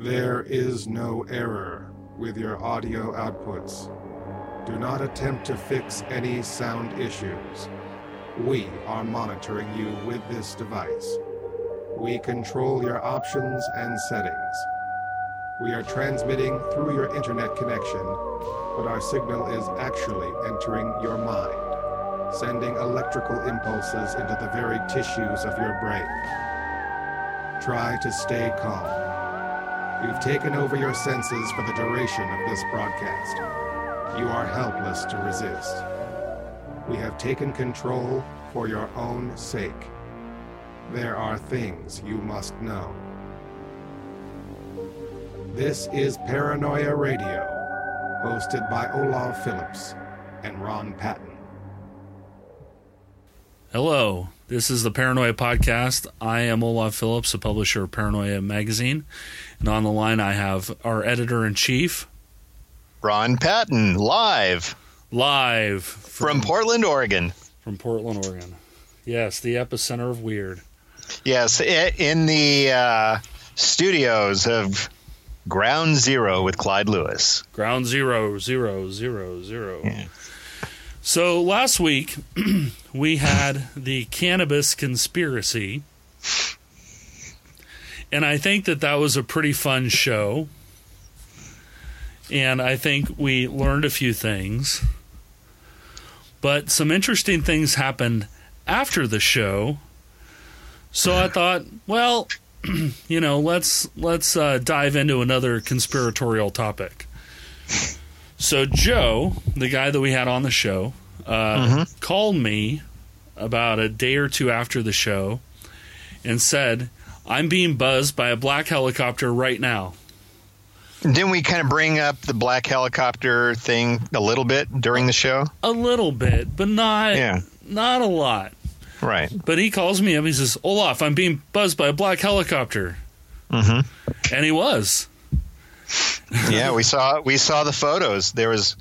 There is no error with your audio outputs. Do not attempt to fix any sound issues. We are monitoring you with this device. We control your options and settings. We are transmitting through your internet connection, but our signal is actually entering your mind, sending electrical impulses into the very tissues of your brain. Try to stay calm. We've taken over your senses for the duration of this broadcast. You are helpless to resist. We have taken control for your own sake. There are things you must know. This is Paranoia Radio, hosted by Olav Phillips and Ron Patton. Hello, this is the Paranoia Podcast. I am Olav Phillips, a publisher of Paranoia Magazine. And on the line, I have our editor in chief, Ron Patton, live live from, Portland, Oregon. From Portland, Oregon. Yes, the epicenter of weird. Yes, in the uh, studios of Ground Zero with Clyde Lewis. Ground Zero, Zero, Zero, Zero. Yeah. So last week we had the cannabis conspiracy, and I think that that was a pretty fun show. And I think we learned a few things. But some interesting things happened after the show. So I thought, well, you know, let's let's uh, dive into another conspiratorial topic. So Joe, the guy that we had on the show, uh, mm-hmm. called me about a day or two after the show and said, "I'm being buzzed by a black helicopter right now." Didn't we kind of bring up the black helicopter thing a little bit during the show? A little bit, but not yeah. not a lot. Right. But he calls me up. And he says, "Olav, I'm being buzzed by a black helicopter." Mm-hmm. And he was yeah, we saw we saw the photos. There was,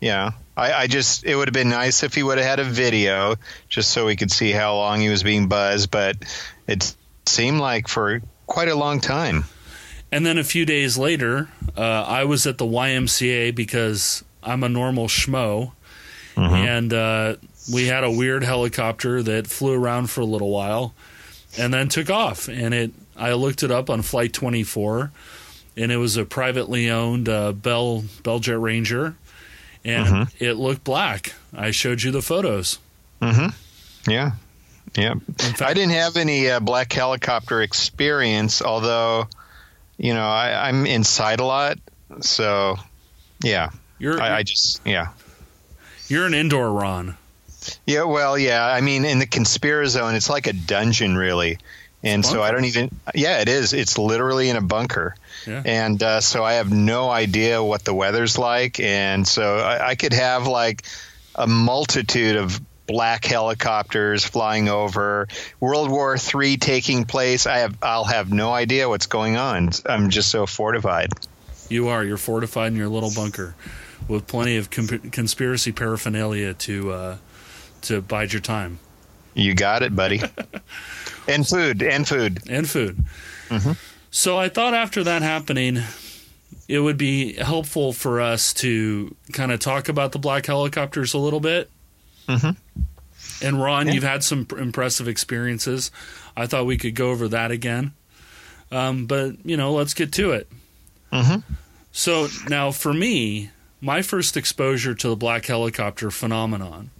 yeah. I, I just it would have been nice if he would have had a video just so we could see how long he was being buzzed, but it seemed like for quite a long time. And then a few days later, uh, I was at the YMCA because I'm a normal schmo, mm-hmm. and uh, we had a weird helicopter that flew around for a little while, and then took off. And it, I looked it up on Flight 24 and it was a privately owned uh, Bell Bell Jet Ranger, and mm-hmm. it looked black. I showed you the photos. Mm-hmm. Yeah, yeah. Fact, I didn't have any uh, black helicopter experience, although you know I, am inside a lot, so yeah. You're, I, I just yeah. You're an indoor Ron. Yeah, well, yeah. I mean, in the Conspirazone, it's like a dungeon, really. And so I don't even. Yeah, it is. It's literally in a bunker. Yeah. And uh, so I have no idea what the weather's like, and so I, I could have like a multitude of black helicopters flying over, World War III taking place. I have I'll have no idea what's going on. I'm just so fortified. You are. You're fortified in your little bunker with plenty of conspiracy paraphernalia to uh, to bide your time. You got it, buddy. and food, and food, and food. Mm-hmm. So I thought after that happening, it would be helpful for us to kind of talk about the black helicopters a little bit. Mm-hmm. And Ron, yeah. you've had some impressive experiences. I thought we could go over that again. Um, but you know, let's get to it. Mm-hmm. So now, for me, my first exposure to the black helicopter phenomenon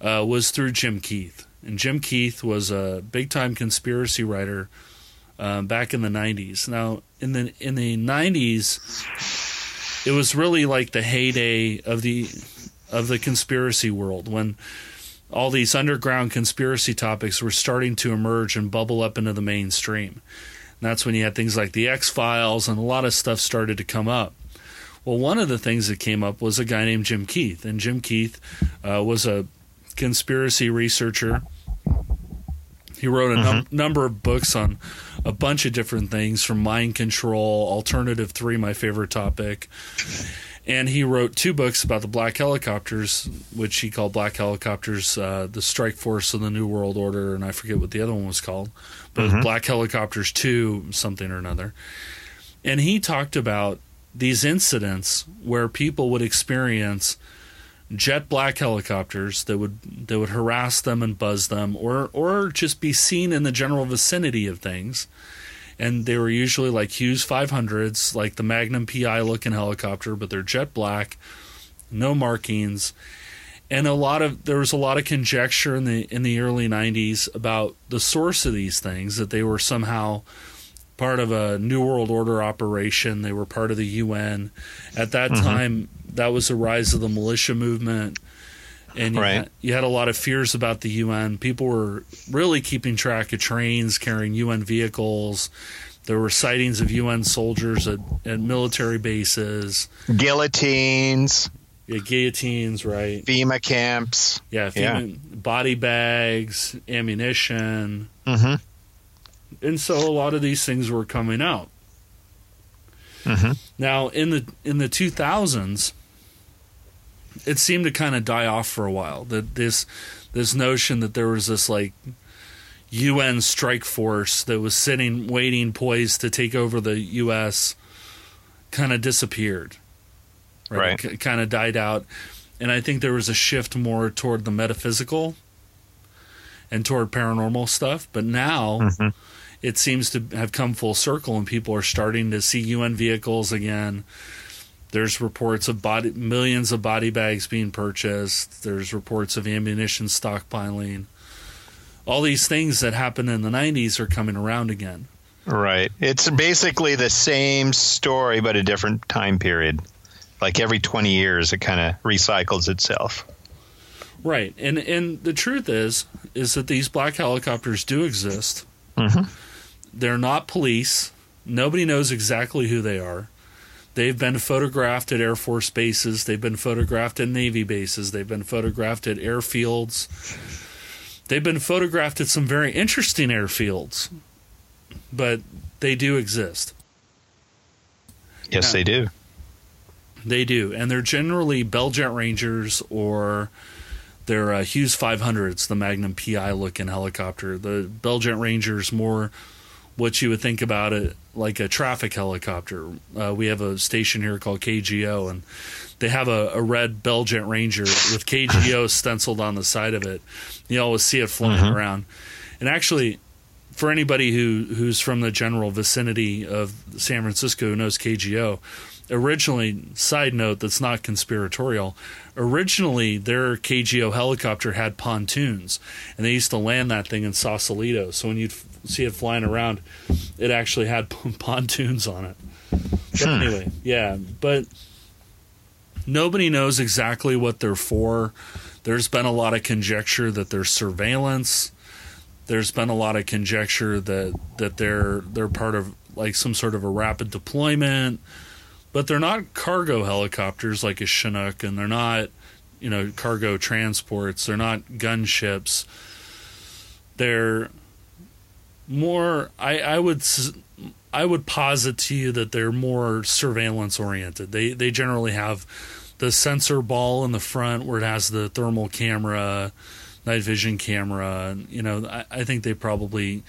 uh, was through Jim Keith, and Jim Keith was a big time conspiracy writer um, back in the 90s. Now, in the in the 90s, it was really like the heyday of the of the conspiracy world when all these underground conspiracy topics were starting to emerge and bubble up into the mainstream. And that's when you had things like the X Files and a lot of stuff started to come up. Well, one of the things that came up was a guy named Jim Keith, and Jim Keith uh, was a conspiracy researcher. He wrote a num- mm-hmm. number of books on a bunch of different things from mind control, alternative three, my favorite topic. And he wrote two books about the black helicopters, which he called Black Helicopters, uh, the Strike Force of the New World Order, and I forget what the other one was called, but mm-hmm. Black Helicopters 2, something or another. And he talked about these incidents where people would experience jet black helicopters that would that would harass them and buzz them or or just be seen in the general vicinity of things. And they were usually like Hughes 500s like the Magnum PI looking helicopter but they're jet black no markings. And a lot of there was a lot of conjecture in the in the early 90s about the source of these things that they were somehow part of a new world order operation they were part of the UN at that mm-hmm. time that was the rise of the militia movement and you, right. had, you had a lot of fears about the UN. People were really keeping track of trains carrying UN vehicles. There were sightings of UN soldiers at, at military bases, guillotines, yeah, guillotines, right? FEMA camps, yeah, FEMA, yeah. body bags, ammunition, mm-hmm. And so a lot of these things were coming out. Mm-hmm. Now in the in the two thousands, it seemed to kind of die off for a while. That this this notion that there was this like UN strike force that was sitting waiting poised to take over the US kind of disappeared. Right. right. It kind of died out. And I think there was a shift more toward the metaphysical and toward paranormal stuff. But now mm-hmm. It seems to have come full circle and people are starting to see UN vehicles again. There's reports of body millions of body bags being purchased. There's reports of ammunition stockpiling. All these things that happened in the 90s are coming around again. Right. It's basically the same story but a different time period. Like every 20 years it kind of recycles itself. Right. And and the truth is is that these black helicopters do exist. Mm-hmm. They're not police. Nobody knows exactly who they are. They've been photographed at Air Force bases. They've been photographed at Navy bases. They've been photographed at airfields. They've been photographed at some very interesting airfields, but they do exist. Yes, now, they do. They do, and they're generally Bell Jet Rangers or they're uh, Hughes 500s, the Magnum PI looking helicopter. The Bell Jet Rangers more what you would think about it like a traffic helicopter. Uh, we have a station here called KGO, and they have a, a red Bell Jet Ranger with KGO stenciled on the side of it. You always see it flying mm-hmm. around. And actually, for anybody who who's from the general vicinity of San Francisco who knows KGO, originally, side note that's not conspiratorial, originally their KGO helicopter had pontoons, and they used to land that thing in Sausalito. So when you'd see it flying around, it actually had pontoons on it. But hmm. anyway, yeah, but nobody knows exactly what they're for. There's been a lot of conjecture that they're surveillance. There's been a lot of conjecture that that they're they're part of like some sort of a rapid deployment, but they're not cargo helicopters like a Chinook, and they're not you know cargo transports. They're not gunships. They're more I, I would I would posit to you that they're more surveillance oriented. They they generally have the sensor ball in the front where it has the thermal camera, night vision camera, you know I, I think they probably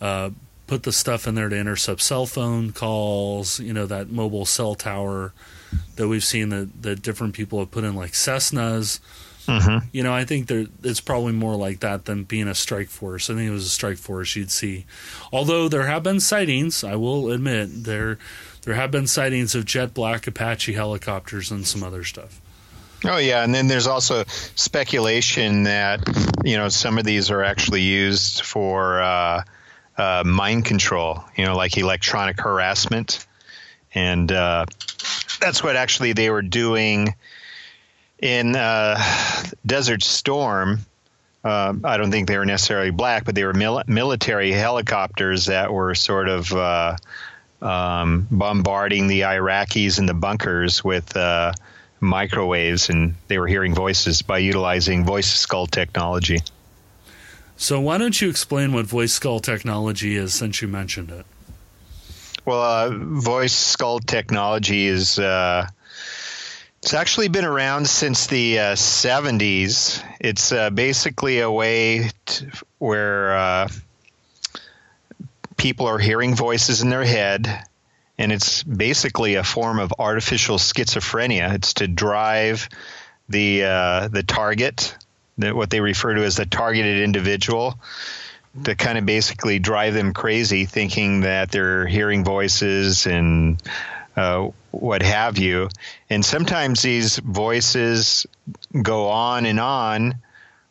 uh, put the stuff in there to intercept cell phone calls. You know that mobile cell tower that we've seen that that different people have put in like Cessnas. Mm-hmm. You know, I think there it's probably more like that than being a strike force. I think it was a strike force you'd see. Although there have been sightings, I will admit there there have been sightings of jet black Apache helicopters and some other stuff. Oh yeah, and then there's also speculation that you know some of these are actually used for uh, uh, mind control. You know, like electronic harassment, and uh, that's what actually they were doing in uh, Desert Storm, uh, I don't think they were necessarily black, but they were mil- military helicopters that were sort of uh, um, bombarding the Iraqis in the bunkers with uh, microwaves, and they were hearing voices by utilizing voice skull technology. So, why don't you explain what voice skull technology is since you mentioned it? Well, uh, voice skull technology is uh, it's actually been around since the uh, 70s. It's uh, basically a way where uh, people are hearing voices in their head and it's basically a form of artificial schizophrenia. It's to drive the uh, the target, that what they refer to as the targeted individual, to kind of basically drive them crazy, thinking that they're hearing voices and uh, what have you. And sometimes these voices go on and on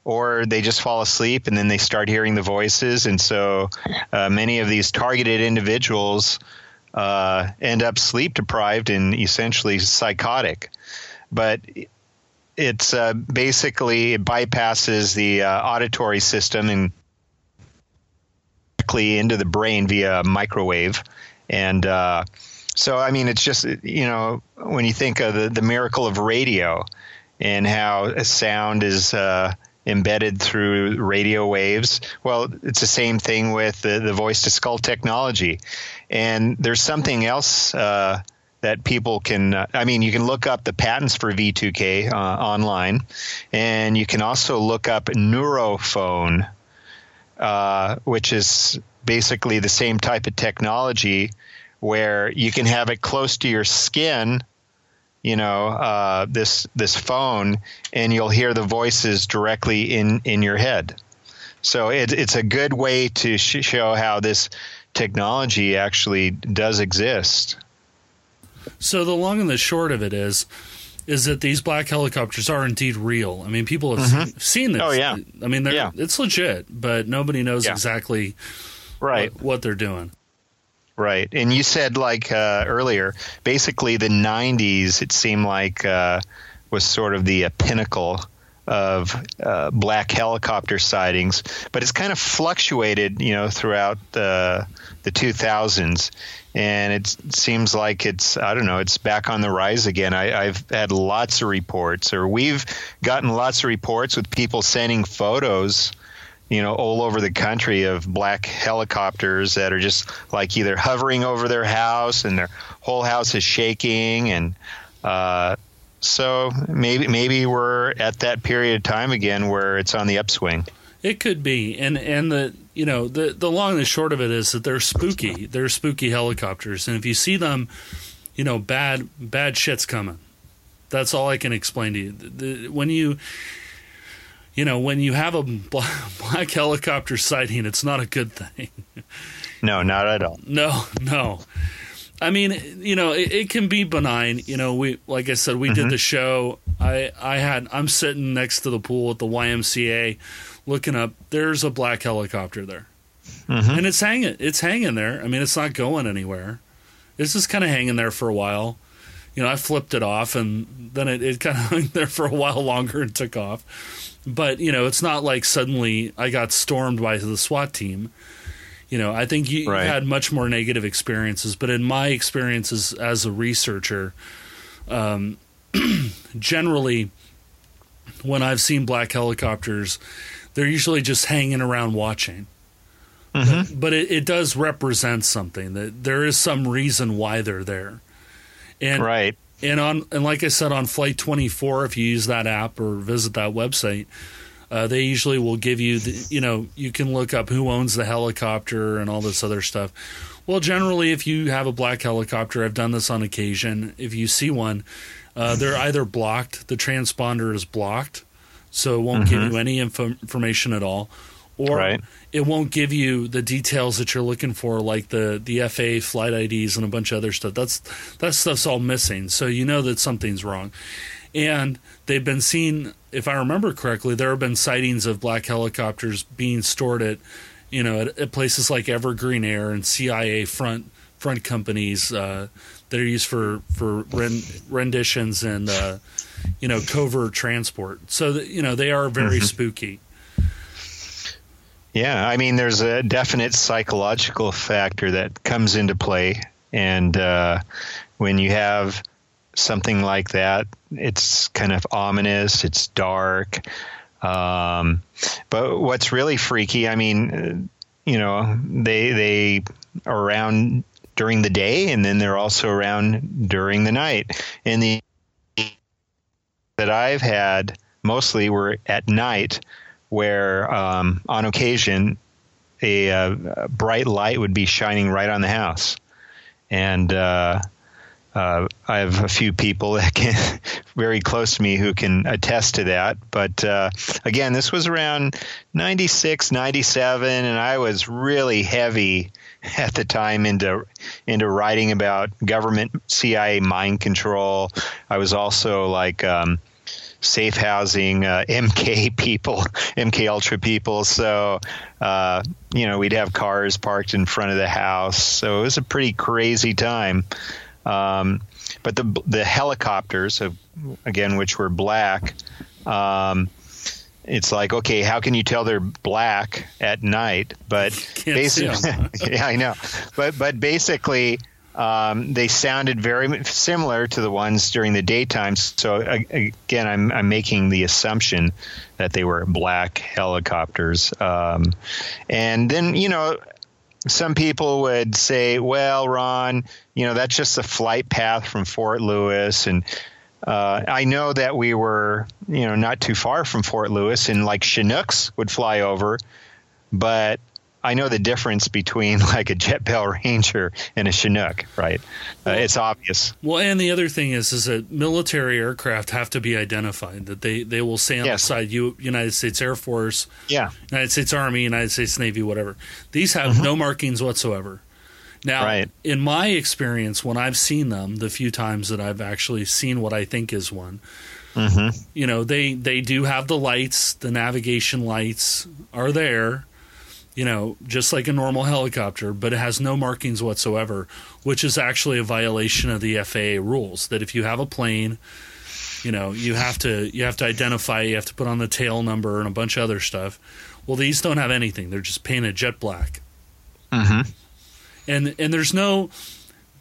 or they just fall asleep and then they start hearing the voices. And so uh, many of these targeted individuals uh, end up sleep deprived and essentially psychotic. But it's uh, basically it bypasses the uh, auditory system and directly into the brain via microwave. And uh, so, I mean, it's just, you know, when you think of the, the miracle of radio and how sound is uh, embedded through radio waves. Well, it's the same thing with the, the voice to skull technology. And there's something else uh, that people can, uh, I mean, you can look up the patents for V2K uh, online, and you can also look up Neurophone, uh, which is basically the same type of technology where you can have it close to your skin you know uh, this this phone and you'll hear the voices directly in in your head so it, it's a good way to sh- show how this technology actually does exist so the long and the short of it is is that these black helicopters are indeed real. I mean, people have mm-hmm. seen this. Oh yeah. I mean, yeah. it's legit, but nobody knows yeah. exactly right what, what, they're doing. Right. And you said, like uh, earlier, basically the 90s, it seemed like uh, was sort of the uh, pinnacle of uh, black helicopter sightings, but it's kind of fluctuated, you know, throughout the the 2000s, and it seems like it's I don't know, it's back on the rise again. I, I've had lots of reports, or we've gotten lots of reports with people sending photos you know, all over the country of black helicopters that are just like either hovering over their house and their whole house is shaking. And uh, so maybe maybe we're at that period of time again where it's on the upswing. It could be, and and the you know the the long and the short of it is that they're spooky. They're spooky helicopters, and if you see them, you know bad bad shit's coming. That's all I can explain to you. The, when you you know, when you have a black helicopter sighting, it's not a good thing. No, not at all. No, no. I mean, you know, it, it can be benign. You know, we like I said, we mm-hmm. did the show. I I had I'm sitting next to the pool at the YMCA, looking up. There's a black helicopter there, mm-hmm. and it's hanging. It's hanging there. I mean, it's not going anywhere. It's just kind of hanging there for a while. You know, I flipped it off, and then it, it kind of hung there for a while longer and took off but you know, it's not like suddenly I got stormed by the SWAT team. You know, I think you right. had much more negative experiences, but in my experiences as a researcher, um, generally, when I've seen black helicopters, they're usually just hanging around watching. Mm-hmm. But, but it, it, does represent something that there is some reason why they're there. And right and on and like I said on Flight 24, if you use that app or visit that website, uh, they usually will give you the, you know you can look up who owns the helicopter and all this other stuff. Well, generally, if you have a black helicopter, I've done this on occasion. If you see one, uh, they're either blocked, the transponder is blocked, so it won't mm-hmm. give you any info- information at all, or right. it won't give you the details that you're looking for, like the the FAA flight IDs and a bunch of other stuff. That's that stuff's all missing, so you know that something's wrong. And they've been seen, if I remember correctly, there have been sightings of black helicopters being stored at, you know, at, at places like Evergreen Air and CIA front front companies uh, that are used for for renditions and uh, you know covert transport. So that, you know they are very mm-hmm. spooky. Yeah, I mean, there's a definite psychological factor that comes into play, and uh, when you have something like that, it's kind of ominous. It's dark. Um, but what's really freaky, I mean, uh, you know, they they are around during the day, and then they're also around during the night. And the that I've had mostly were at night where um, on occasion a, a, bright light would be shining right on the house. and uh, uh, I have a few people that can very close to me who can attest to that. But uh, again, this was around 96, 97, and I was really heavy at the time into into writing about government CIA mind control. I was also like um, safe housing uh, MK people, MK Ultra people. So uh, you know we'd have cars parked in front of the house. So it was a pretty crazy time. Um, but the the helicopters, again, which were black, um, it's like okay, how can you tell they're black at night? But basically, yeah, I know. But but basically. Um, they sounded very similar to the ones during the daytime. So again, I'm, I'm making the assumption that they were black helicopters. Um, and then you know, some people would say, well, Ron, you know, that's just the flight path from Fort Lewis. And uh, I know that we were, you know, not too far from Fort Lewis and like Chinooks would fly over, but I know the difference between like a Jet Bell Ranger and a Chinook, right? Uh, it's obvious. Well, and the other thing is, is that military aircraft have to be identified. That they they will say on yes. the side, U, United States Air Force, yeah, United States Army, United States Navy, whatever. These have mm-hmm. no markings whatsoever. Now, right. in my experience, when I've seen them, the few times that I've actually seen what I think is one, mm-hmm. you know, they they do have the lights, the navigation lights are there you know, just like a normal helicopter, but it has no markings whatsoever, which is actually a violation of the FAA rules. That if you have a plane, you know, you have to you have to identify, you have to put on the tail number and a bunch of other stuff. Well, these don't have anything; they're just painted jet black. Mm-hmm. And and there's no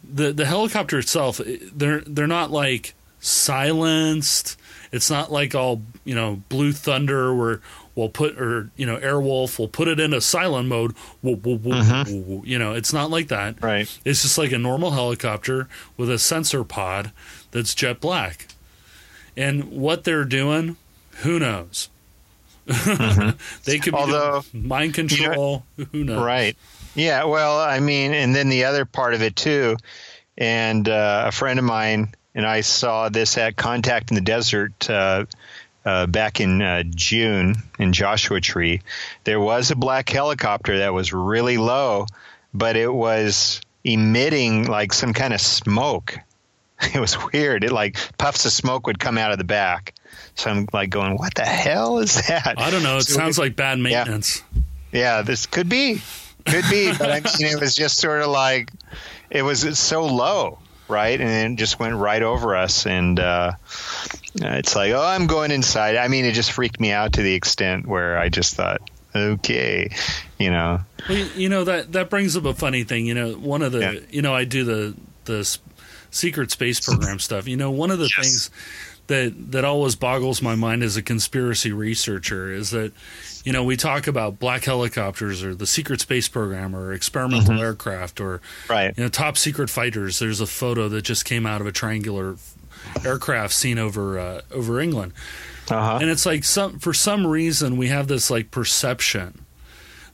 the the helicopter itself. They're they're not like silenced. It's not like all you know, Blue Thunder where will put or you know Airwolf will put it in a silent mode. Mm-hmm. You know, it's not like that. Right. It's just like a normal helicopter with a sensor pod that's jet black. And what they're doing, who knows? Mm-hmm. they could be Although, mind control. You know, who knows? Right. Yeah. Well, I mean, and then the other part of it too, and uh, a friend of mine and I saw this at Contact in the Desert uh, uh, back in uh, June in Joshua Tree, there was a black helicopter that was really low, but it was emitting like some kind of smoke. It was weird. It like puffs of smoke would come out of the back. So I'm like going, what the hell is that? I don't know. It so sounds it, like bad maintenance. Yeah. yeah, this could be, could be, but I mean, it was just sort of like it was so low, right? And it just went right over us, and uh, it's like, oh, I'm going inside. I mean, it just freaked me out to the extent where I just thought, okay, you know. Well, you know that that brings up a funny thing. You know, one of the, yeah. you know, I do the the secret space program stuff. You know, one of the yes. things that that always boggles my mind as a conspiracy researcher is that you know we talk about black helicopters or the secret space program or experimental mm-hmm. aircraft or right. you know top secret fighters there's a photo that just came out of a triangular aircraft seen over uh, over England. Uh-huh. And it's like some for some reason we have this like perception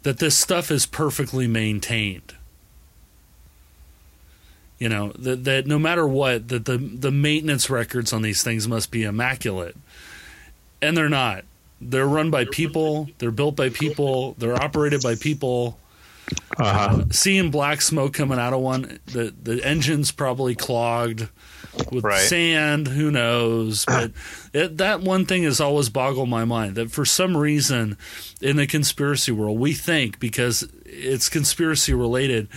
that this stuff is perfectly maintained. You know that that no matter what, that the the maintenance records on these things must be immaculate, and they're not. They're run by people. They're built by people. They're operated by people. Uh-huh. Uh, seeing black smoke coming out of one, the the engine's probably clogged with right. sand. Who knows? But it, that one thing has always boggled my mind that for some reason in the conspiracy world, we think because it's conspiracy related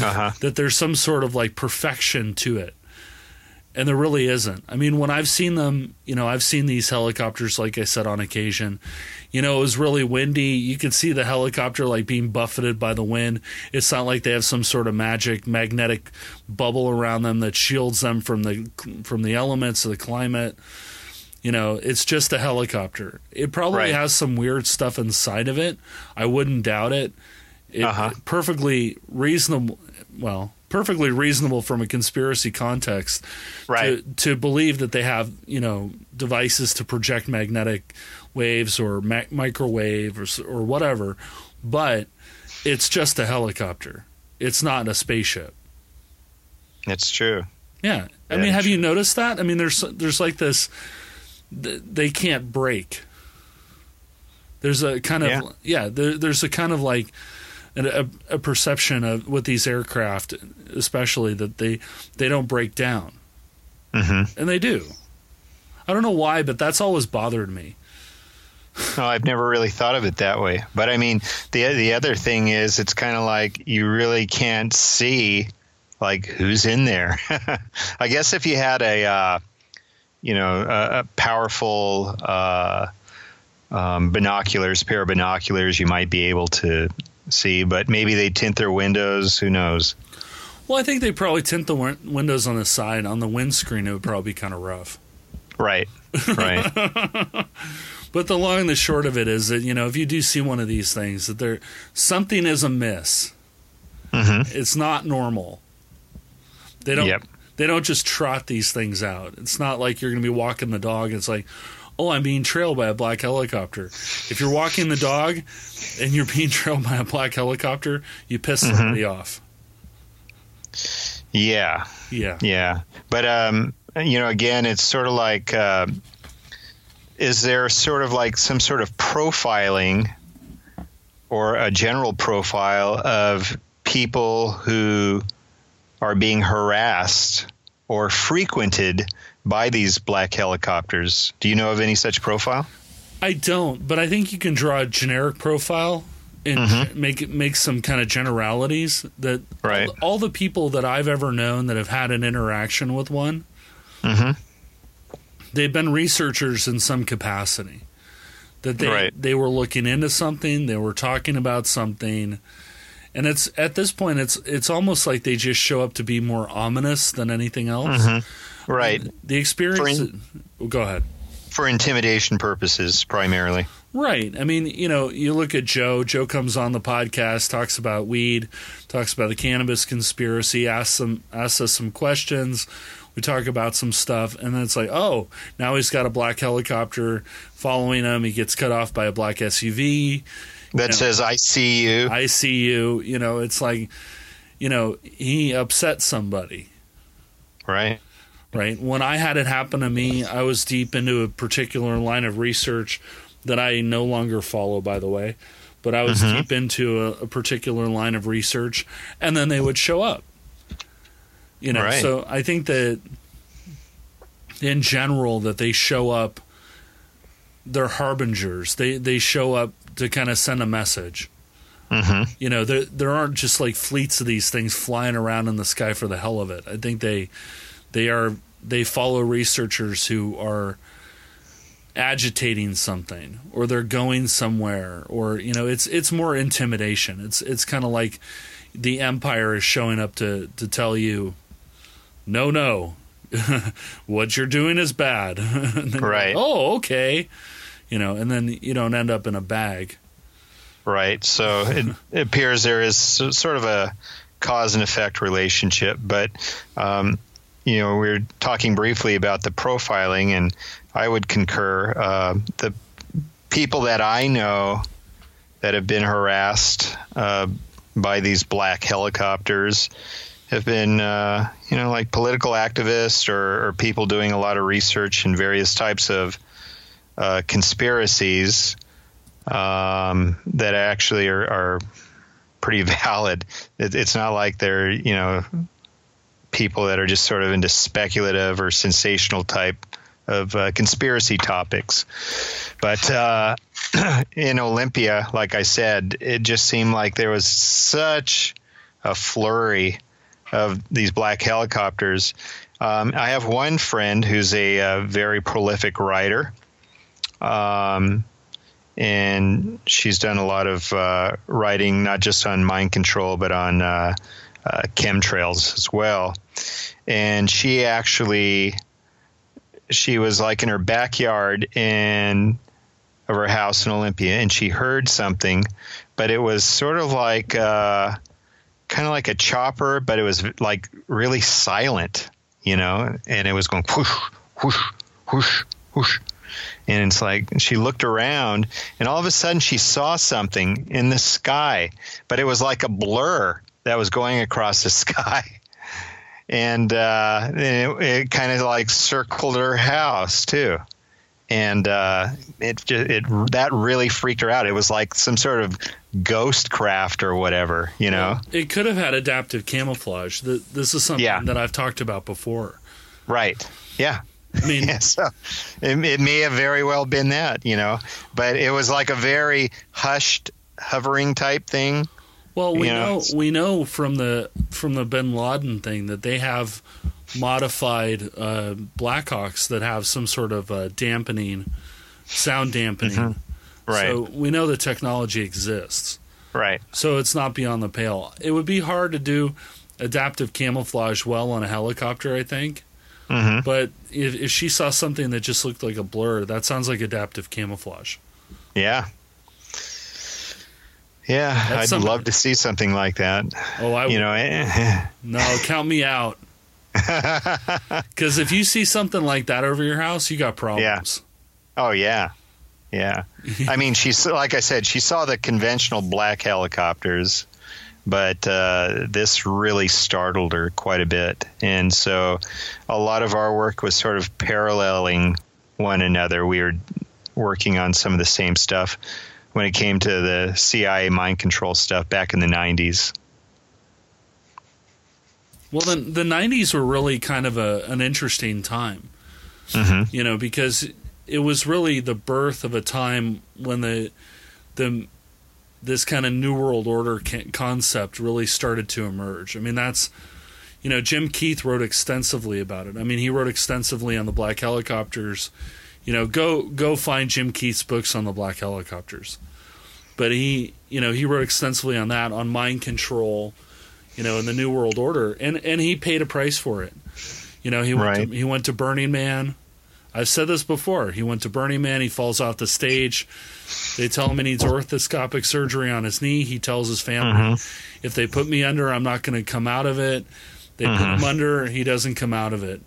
uh-huh. that there's some sort of like perfection to it and there really isn't. I mean, when I've seen them, you know, I've seen these helicopters, like I said, on occasion. You know, it was really windy. You could see the helicopter like being buffeted by the wind. It's not like they have some sort of magic magnetic bubble around them that shields them from the from the elements of the climate. You know, it's just a helicopter. It probably right. has some weird stuff inside of it. I wouldn't doubt it. It, uh-huh. perfectly reasonable. Well, perfectly reasonable from a conspiracy context right. to, to believe that they have you know devices to project magnetic waves or ma- microwave or, or whatever but it's just a helicopter it's not a spaceship It's true. Yeah, I mean, have you noticed that? I mean, there's there's like this. They can't break. There's a kind of yeah. yeah there, there's a kind of like a, a, perception of with these aircraft, especially that they they don't break down, mm-hmm. and they do. I don't know why, but that's always bothered me. Oh, I've never really thought of it that way. But I mean, the the other thing is, it's kind of like you really can't see like who's in there. I guess if you had a uh, you know a, a powerful uh, um, binoculars, pair of binoculars, you might be able to see. But maybe they tint their windows. Who knows? Well, I think they probably tint the win- windows on the side. On the windscreen, it would probably be kind of rough. Right. Right. but the long and the short of it is that you know if you do see one of these things that there something is amiss. Mm-hmm. It's not normal. They don't. Yep. They don't just trot these things out. It's not like you're going to be walking the dog. And it's like, oh, I'm being trailed by a black helicopter. If you're walking the dog and you're being trailed by a black helicopter, you piss mm-hmm. somebody off. Yeah. Yeah. Yeah. But um, you know, again, it's sort of like, uh, is there sort of like some sort of profiling or a general profile of people who are being harassed or frequented by these black helicopters. Do you know of any such profile? I don't, but I think you can draw a generic profile and mm-hmm. make make some kind of generalities that right. all, all, the people that I've ever known that have had an interaction with one, mm-hmm. they've been researchers in some capacity. That they right. they were looking into something, they were talking about something, and it's at this point it's it's almost like they just show up to be more ominous than anything else. Mm-hmm. Right. The experience. In, well, go ahead. For intimidation purposes, primarily. Right. I mean, you know, you look at Joe. Joe comes on the podcast, talks about weed, talks about the cannabis conspiracy, asks some asks us some questions. We talk about some stuff, and then it's like, oh, now he's got a black helicopter following him. He gets cut off by a black SUV that know, says "I see you." I see you. You know, it's like, you know, he upset somebody. Right. Right. When I had it happen to me, I was deep into a particular line of research that I no longer follow, by the way. But I was mm-hmm. deep into a, a, particular line of research, and then they would show up. You know, right. so I think that in general that they show up they're harbingers. They they show up to kind of send a message. Mm-hmm. You know, there there aren't just like fleets of these things flying around in the sky for the hell of it. I think they they are they follow researchers who are agitating something or they're going somewhere or you know it's it's more intimidation. It's it's kind of like the empire is showing up to to tell you no no. What you're doing is bad. Right like, oh okay. You know, and then you don't end up in a bag. Right. So it, it appears there is sort of a cause and effect relationship, but um, you know, we are talking briefly about the profiling, and I would concur. Uh, the people that I know that have been harassed uh, by these black helicopters have been, uh, you know, like political activists or, or, people doing a lot of research in various types of uh, conspiracies um, that actually are, are pretty valid. It, it's not like they're you know people that are just sort of into speculative or sensational type of uh, conspiracy topics. But uh, in Olympia, like I said, it just seemed like there was such a flurry of these black helicopters. Um, I have one friend who's a, uh, very prolific writer, um, and she's done a lot of uh, writing, not just on mind control, but on uh, chemtrails as well. And she actually, she was like in her backyard in of her house in Olympia, and she heard something, but it was sort of like uh, kind of like a chopper, but it was like really silent, you know, and it was going whoosh, whoosh, whoosh, whoosh. And it's like she looked around and all of a sudden she saw something in the sky but it was like a blur that was going across the sky and uh, it, it kind of like circled her house too and uh, it just it that really freaked her out. It was like some sort of ghost craft or whatever, you know. It could have had adaptive camouflage. This is something yeah. that I've talked about before. Right. Yeah. I mean, yeah, so it, it may have very well been that, you know, but it was like a very hushed, hovering type thing. Well, we know, know we know from the from the Bin Laden thing that they have modified uh, Blackhawks that have some sort of uh, dampening, sound dampening. Mm-hmm. Right. So we know the technology exists. Right. So it's not beyond the pale. It would be hard to do adaptive camouflage well on a helicopter, I think. Mm-hmm. But if, if she saw something that just looked like a blur, that sounds like adaptive camouflage. Yeah. Yeah, That's I'd something. love to see something like that. Oh, I you know, eh, no, count me out. Because if you see something like that over your house, you got problems. Yeah. Oh yeah, yeah. I mean, she's like I said, she saw the conventional black helicopters, but uh, this really startled her quite a bit, and so a lot of our work was sort of paralleling one another. We were working on some of the same stuff when it came to the CIA mind control stuff back in the '90s. Well, then the '90s were really kind of a, an interesting time, mm-hmm. you know, because it was really the birth of a time when the the this kind of new world order concept really started to emerge. I mean, that's you know, Jim Keith wrote extensively about it. I mean, he wrote extensively on the black helicopters. You know, go go find Jim Keith's books on the black helicopters. But he, you know, he wrote extensively on that, on mind control, you know, in the New World Order, and and he paid a price for it. You know, he went to, he went to Burning Man. I've said this before. He went to Burning Man. He falls off the stage. They tell him he needs orthoscopic surgery on his knee. He tells his family, mm-hmm. "If they put me under, I'm not going to come out of it." They mm-hmm. put him under. He doesn't come out of it.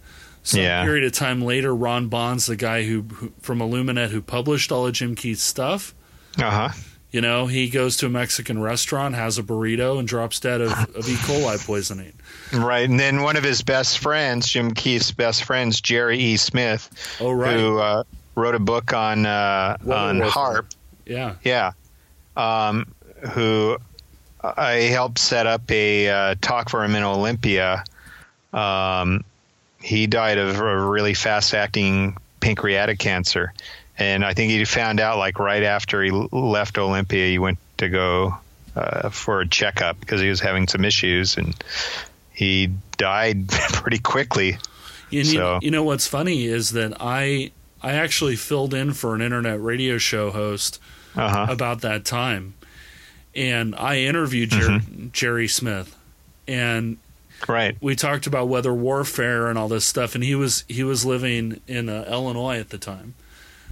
Some yeah. period of time later, Ron Bonds, the guy who, who from Illuminet who published all of Jim Keith's stuff, uh huh you know, he goes to a Mexican restaurant, has a burrito, and drops dead of, of E. coli poisoning. Right, and then one of his best friends, Jim Keith's best friends, Jerry E. Smith, oh, right. who uh, wrote a book on uh, on HAARP. Yeah, yeah. Um, who I helped set up a uh, talk for him in Olympia. Um, he died of a really fast acting pancreatic cancer and I think he found out like right after he left Olympia, he went to go uh, for a checkup because he was having some issues, and he died pretty quickly. And so. you, you know what's funny is that I I actually filled in for an internet radio show host uh-huh. about that time, and I interviewed Jer- mm-hmm. Jerry Smith, and right we talked about weather warfare and all this stuff, and he was he was living in uh, Illinois at the time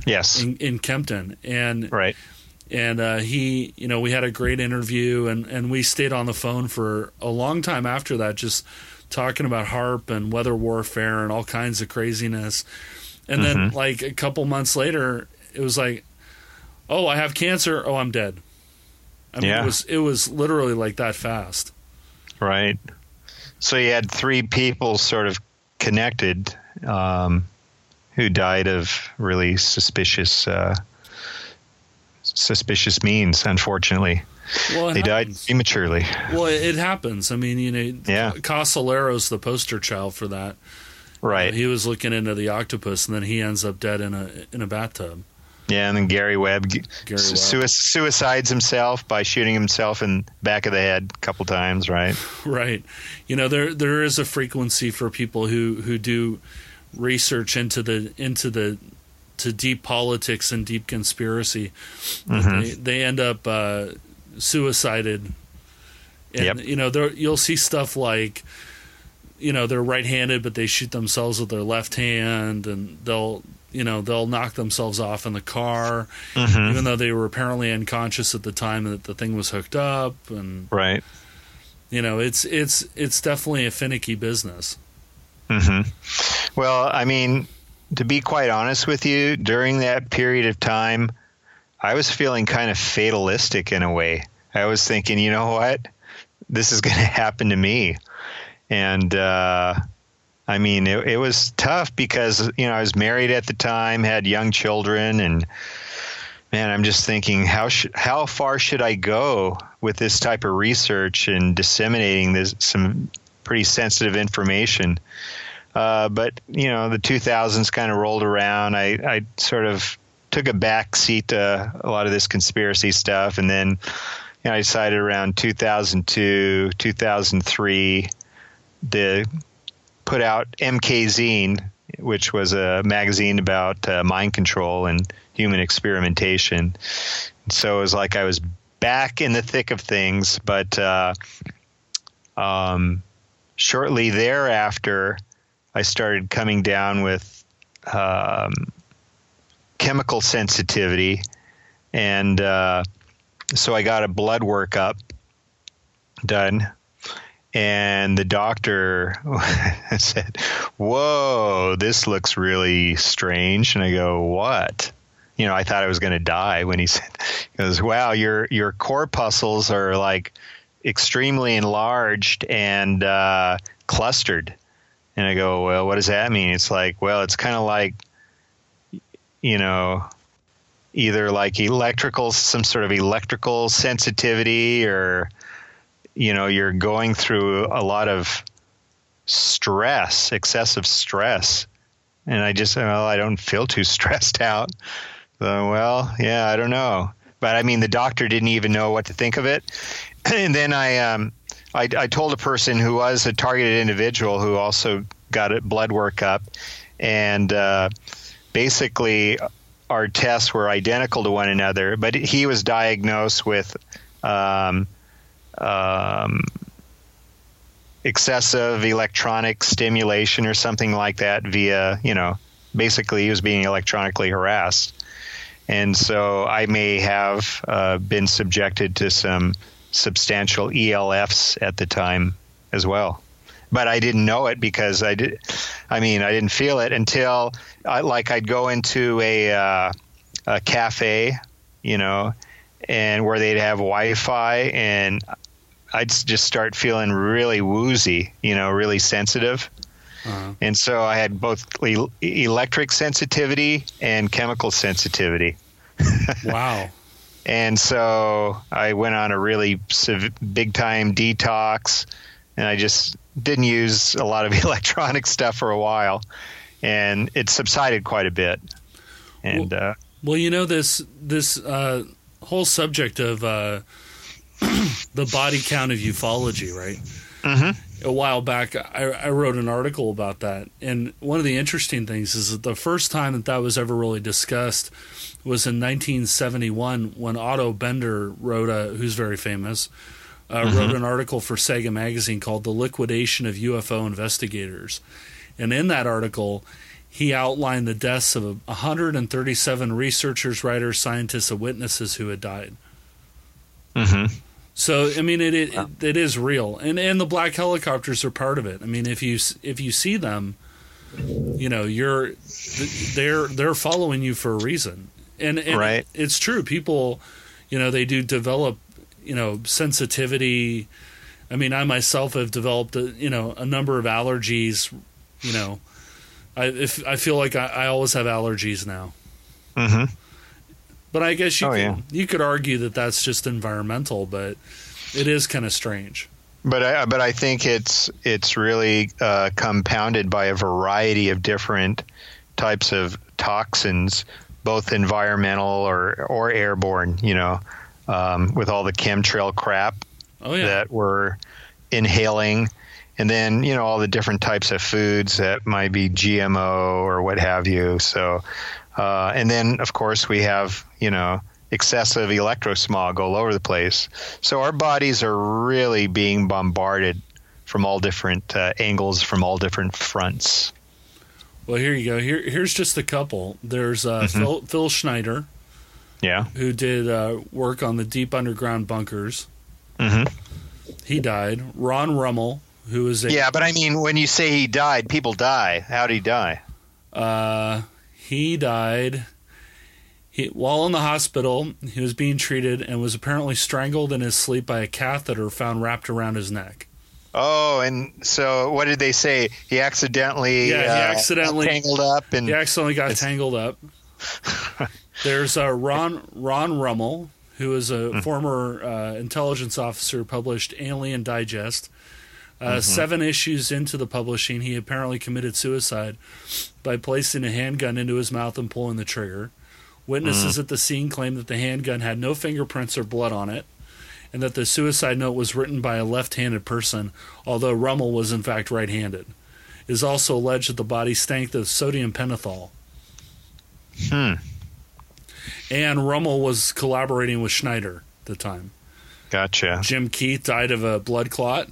Yes, in, in Kempton, and right, and uh, he, you know, we had a great interview, and and we stayed on the phone for a long time after that, just talking about HAARP and weather warfare and all kinds of craziness. And mm-hmm. then, like a couple months later, it was like, "Oh, I have cancer. Oh, I'm dead." I mean, yeah. it was it was literally like that fast. Right. So you had three people sort of connected. Um, who died of really suspicious uh, suspicious means. Unfortunately, well, they happens. died prematurely. Well, it happens. I mean, you know, yeah. Casolaro's the poster child for that. Right. Uh, he was looking into the octopus, and then he ends up dead in a in a bathtub. Yeah, and then Gary Webb, Gary su- Webb. suicides himself by shooting himself in back of the head a couple times. Right. Right. You know, there there is a frequency for people who who do research into the into the to deep politics and deep conspiracy. Mm-hmm. They, they end up uh, suicided. And yep. you know, you'll see stuff like you know they're right-handed but they shoot themselves with their left hand and they'll you know they'll knock themselves off in the car mm-hmm. even though they were apparently unconscious at the time that the thing was hooked up and right you know it's it's it's definitely a finicky business Mm-hmm. Well, I mean, to be quite honest with you, during that period of time, I was feeling kind of fatalistic in a way. I was thinking, you know what? This is going to happen to me. and uh, I mean, it, it was tough because you know I was married at the time, had young children, and man, I'm just thinking how sh- how far should I go with this type of research and disseminating this some pretty sensitive information. Uh, but you know, the 2000s kind of rolled around. I, I sort of took a back seat to a lot of this conspiracy stuff, and then you know, I decided around 2002, 2003 to put out MK Zine, which was a magazine about uh, mind control and human experimentation. So it was like I was back in the thick of things, but uh, um, shortly thereafter, I started coming down with um, chemical sensitivity, and uh, so I got a blood workup done. And the doctor said, Whoa, this looks really strange. And I go, What? You know, I thought I was going to die when he said, he goes, Wow, your, your corpuscles are like extremely enlarged and uh, clustered. And I go, well, what does that mean? It's like, well, it's kind of like, you know, either like electrical, some sort of electrical sensitivity, or, you know, you're going through a lot of stress, excessive stress. And I just, well, I don't feel too stressed out. So, well, yeah, I don't know. But I mean, the doctor didn't even know what to think of it. and then I, um, I, I, told a person who was a targeted individual who also got a blood workup, and uh, basically our tests were identical to one another. But he was diagnosed with um, um, excessive electronic stimulation or something like that via, you know, basically he was being electronically harassed. And so I may have uh, been subjected to some substantial ELFs at the time as well. But I didn't know it because I did. I mean, I didn't feel it until, I, like, I'd go into a, uh, a cafe, you know, and where they'd have Wi-Fi, and I'd just start feeling really woozy, you know, really sensitive. Uh-huh. And so I had both electric sensitivity and chemical sensitivity. wow. And so I went on a really big time detox, and I just didn't use a lot of electronic stuff for a while, and it subsided quite a bit. And well, uh, well you know this this uh, whole subject of uh, the body count of ufology, right? Mm-hmm. A while back, I, I, wrote an article about that, and one of the interesting things is that the first time that that was ever really discussed was in 1971 when Otto Binder wrote a, who's very famous, uh, mm-hmm. wrote an article for Saga Magazine called "The Liquidation of UFO Investigators," and in that article, he outlined the deaths of 137 researchers, writers, scientists, and witnesses who had died. Mm-hmm. So I mean, it it, it is real, and and the black helicopters are part of it. I mean, if you if you see them, you know you're they're they're following you for a reason, and, and right. it's true. People, you know, they do develop, you know, sensitivity. I mean, I myself have developed, a, you know, a number of allergies. You know, I if I feel like I, I always have allergies now. Mm-hmm. But I guess you oh, could, yeah. you could argue that that's just environmental, but it is kind of strange. But I, but I think it's it's really uh, compounded by a variety of different types of toxins, both environmental or or airborne. You know, um, with all the chemtrail crap oh, yeah. that we're inhaling, and then you know all the different types of foods that might be GMO or what have you. So uh, and then, of course, we have, you know, excessive electrosmog all over the place. So our bodies are really being bombarded from all different uh, angles, from all different fronts. Well, here you go. Here, here's just a couple. There's uh, mm-hmm. Phil, Phil, Schneider, yeah, who did uh, work on the deep underground bunkers. Mm-hmm. He died. Ron Rummel, who was a yeah, but I mean, when you say he died, people die. How did he die? Uh, he died he, while in the hospital. He was being treated and was apparently strangled in his sleep by a catheter found wrapped around his neck. Oh, and so what did they say? He accidentally yeah, he uh, accidentally tangled up and he accidentally got tangled up. There's uh, Ron Ron Rummel, who is a Mm-hmm. former uh, intelligence officer, published Alien Digest. Uh, Mm-hmm. Seven issues into the publishing, he apparently committed suicide by placing a handgun into his mouth and pulling the trigger. Witnesses Mm. at the scene claim that the handgun had no fingerprints or blood on it, and that the suicide note was written by a left-handed person, although Rummel was in fact right-handed. It is also alleged that the body stank of sodium pentothal. Hmm. And Rummel was collaborating with Schneider at the time. Gotcha. Jim Keith died of a blood clot.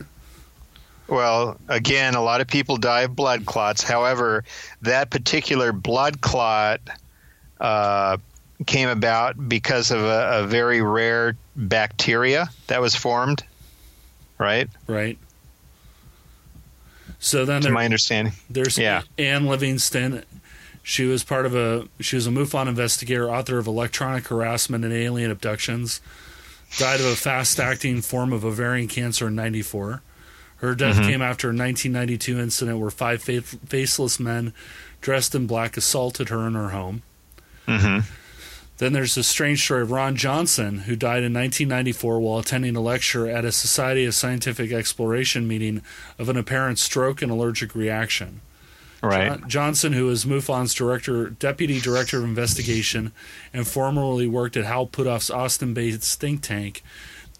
Well, again, a lot of people die of blood clots. However, that particular blood clot uh, came about because of a, a very rare bacteria that was formed, right? Right. So then To there, my understanding. there's yeah. Anne Livingston. She was part of a. She was a MUFON investigator, author of Electronic Harassment and Alien Abductions. Died of a fast-acting form of ovarian cancer in '94. Her death Mm-hmm. came after a 1992 incident where five fa- faceless men dressed in black assaulted her in her home. hmm Then there's the strange story of Ron Johnson, who died in 1994 while attending a lecture at a Society of Scientific Exploration meeting of an apparent stroke and allergic reaction. Right. John- Johnson, who is MUFON's director, deputy director of investigation, and formerly worked at Hal Puthoff's Austin-based think tank,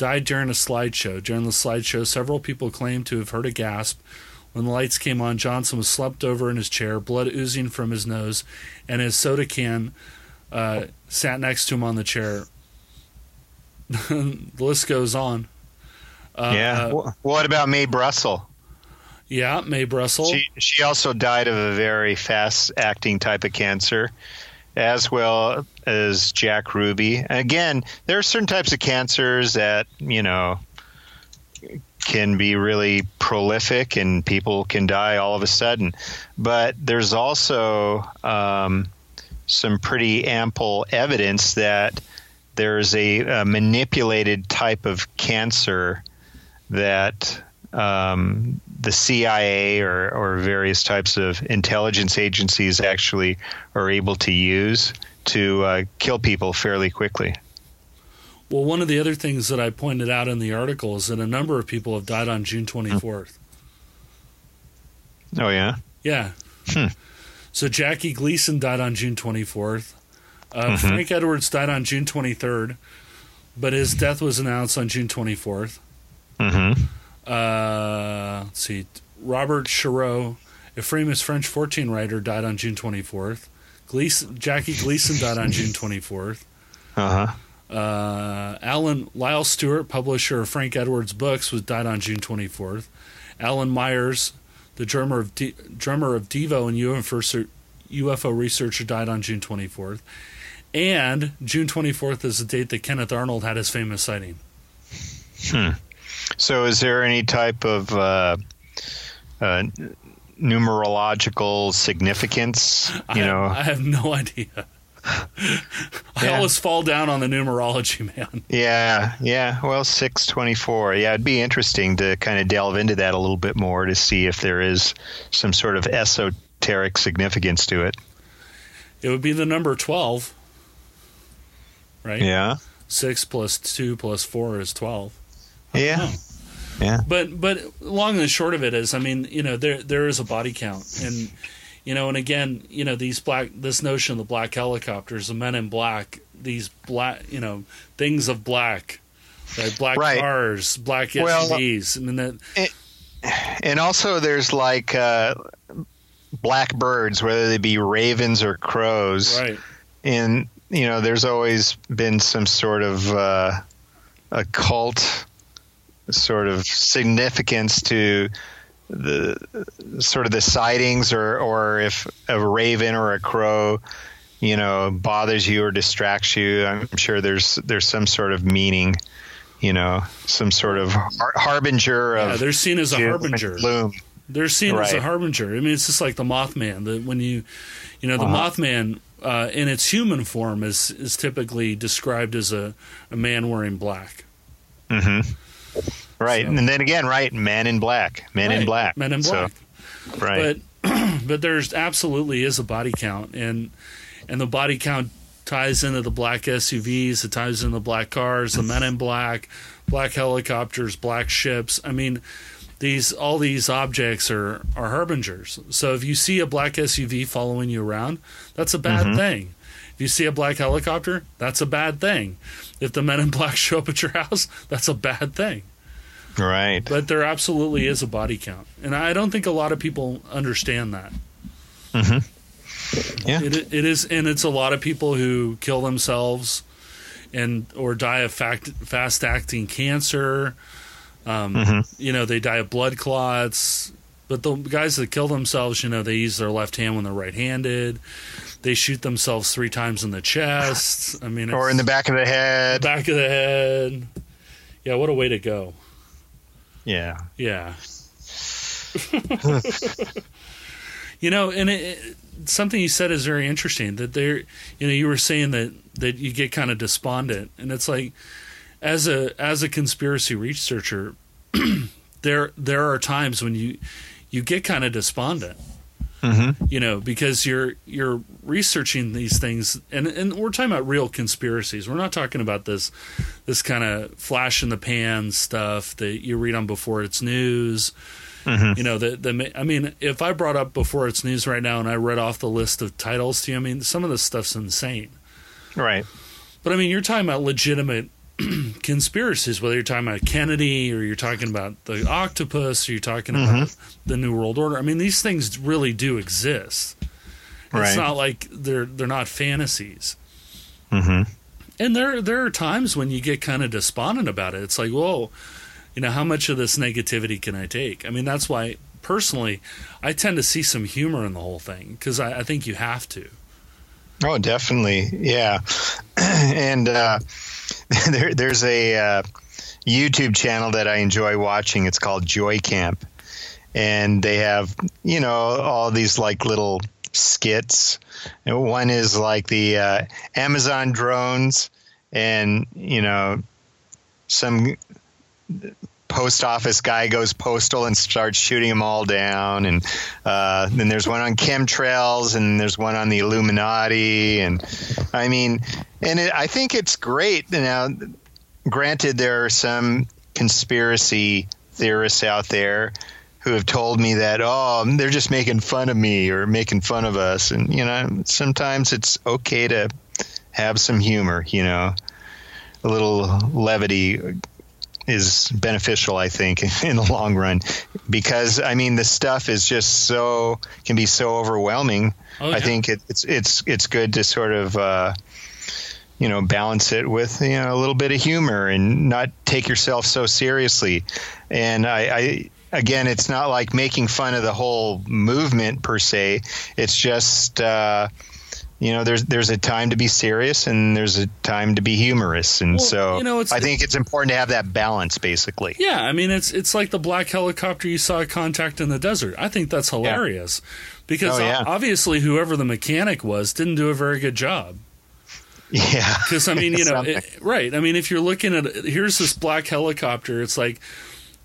died during a slideshow. During the slideshow, several people claimed to have heard a gasp. When the lights came on, Johnson was slumped over in his chair, blood oozing from his nose, and his soda can uh, sat next to him on the chair. the list goes on. Uh, yeah. uh, what about Mae Brussell? yeah, Mae Brussell. She she also died of a very fast acting type of cancer, as well as Jack Ruby. Again, there are certain types of cancers that you know can be really prolific and people can die all of a sudden. But there's also um, some pretty ample evidence that there's a, a manipulated type of cancer that um, the CIA or, or various types of intelligence agencies actually are able to use to uh, kill people fairly quickly. Well, one of the other things that I pointed out in the article is that a number of people have died on June 24th. Oh yeah, Yeah. Hmm. So Jackie Gleason died on June 24th. Uh, Frank Edwards died on June 23rd, but his death was announced on June 24th. mm-hmm. Uh, let's see. Robert a famous French 14 writer, died on June 24th. Gleason, Jackie Gleason died on June 24th. uh huh. Uh, Alan Lyle Stuart, publisher of Frank Edwards books, was died on June 24th. Alan Myers, the drummer of D- drummer of Devo and UFO, UFO researcher, died on June 24th. And June 24th is the date that Kenneth Arnold had his famous sighting. So, is there any type of uh, uh, numerological significance? You I, know, I have no idea. I Yeah. always fall down on the numerology, man. Yeah, yeah. Well, six twenty-four. Yeah, it'd be interesting to kind of delve into that a little bit more to see if there is some sort of esoteric significance to it. It would be the number 12, right? Yeah, Six plus two plus four is 12. Yeah, yeah. But but long and short of it is, I mean, you know, there there is a body count, and you know, and again, you know, these black this notion of the black helicopters, the men in black, these black, you know, things of black, right? Black Right. cars, black Well, SUVs. I mean, that And also, there's like uh, black birds, whether they be ravens or crows. right? and you know there's always been some sort of uh, occult sort of significance to the sort of the sightings or or if a raven or a crow you know bothers you or distracts you i'm sure there's there's some sort of meaning you know some sort of har- harbinger Yeah, of they're seen as a harbinger. They're seen as a harbinger. I mean, it's just like the Mothman. That when you, you know, the Uh-huh. Mothman uh, in its human form is is typically described as a, a man wearing black. hmm Right, so. and then again, right, Men in Black, Men right. in Black, Men in Black. So, right, but but there's absolutely is a body count, and and the body count ties into the black SUVs, it ties into the black cars, the Men in Black, black helicopters, black ships. I mean, these all these objects are are harbingers. So if you see a black SUV following you around, that's a bad mm-hmm. thing. If you see a black helicopter, that's a bad thing. If the men in black show up at your house, that's a bad thing. Right. But there absolutely is a body count, and I don't think a lot of people understand that. Mm-hmm. Yeah. It, it is, and it's a lot of people who kill themselves, and or die of fast acting cancer. Um, mm-hmm. You know, they die of blood clots. But the guys that kill themselves, you know, they use their left hand when they're right-handed. They shoot themselves three times in the chest. I mean, or in the back of the head. Back of the head. Yeah, what a way to go. Yeah. Yeah. you know, and it, it, something you said is very interesting that there, you know, you were saying that that you get kind of despondent, and it's like as a as a conspiracy researcher, there there are times when you you get kind of despondent. Mm-hmm. You know, because you're you're researching these things, and and we're talking about real conspiracies. We're not talking about this this kind of flash in the pan stuff that you read on before it's news. Mm-hmm. You know, the the I mean, if I brought up before it's news right now and I read off the list of titles to you, I mean, some of this stuff's insane. Right. But I mean, you're talking about legitimate conspiracies, whether you're talking about Kennedy or you're talking about the octopus or you're talking mm-hmm. about the New World Order. I mean, these things really do exist. Right. It's not like they're they're not fantasies. Mm-hmm. And there there are times when you get kind of despondent about it. It's like, whoa, you know, how much of this negativity can I take? I mean, that's why personally, I tend to see some humor in the whole thing because I, I think you have to. Oh, definitely, yeah. and uh, there, there's a uh, YouTube channel that I enjoy watching. It's called Joy Camp, and they have you know all these like little skits. And one is like the uh, Amazon drones, and you know some post office guy goes postal and starts shooting them all down. And uh, then there's one on chemtrails, and there's one on the Illuminati. And I mean, and it, I think it's great. Now, granted, there are some conspiracy theorists out there who have told me that oh they're just making fun of me or making fun of us and you know sometimes it's okay to have some humor you know a little levity is beneficial, I think, in the long run, because I mean the stuff is just so can be so overwhelming. Oh, yeah. I think it, it's it's it's good to sort of uh, you know balance it with you know a little bit of humor and not take yourself so seriously. And I, I again, it's not like making fun of the whole movement per se. It's just uh, you know there's there's a time to be serious and there's a time to be humorous and well, so you know, I think it's important to have that balance basically. Yeah, I mean it's it's like the black helicopter you saw Contact in the Desert. I think that's hilarious yeah. because oh, yeah. obviously whoever the mechanic was didn't do a very good job. Yeah. Cuz I mean, you know, it, right. I mean, if you're looking at here's this black helicopter, it's like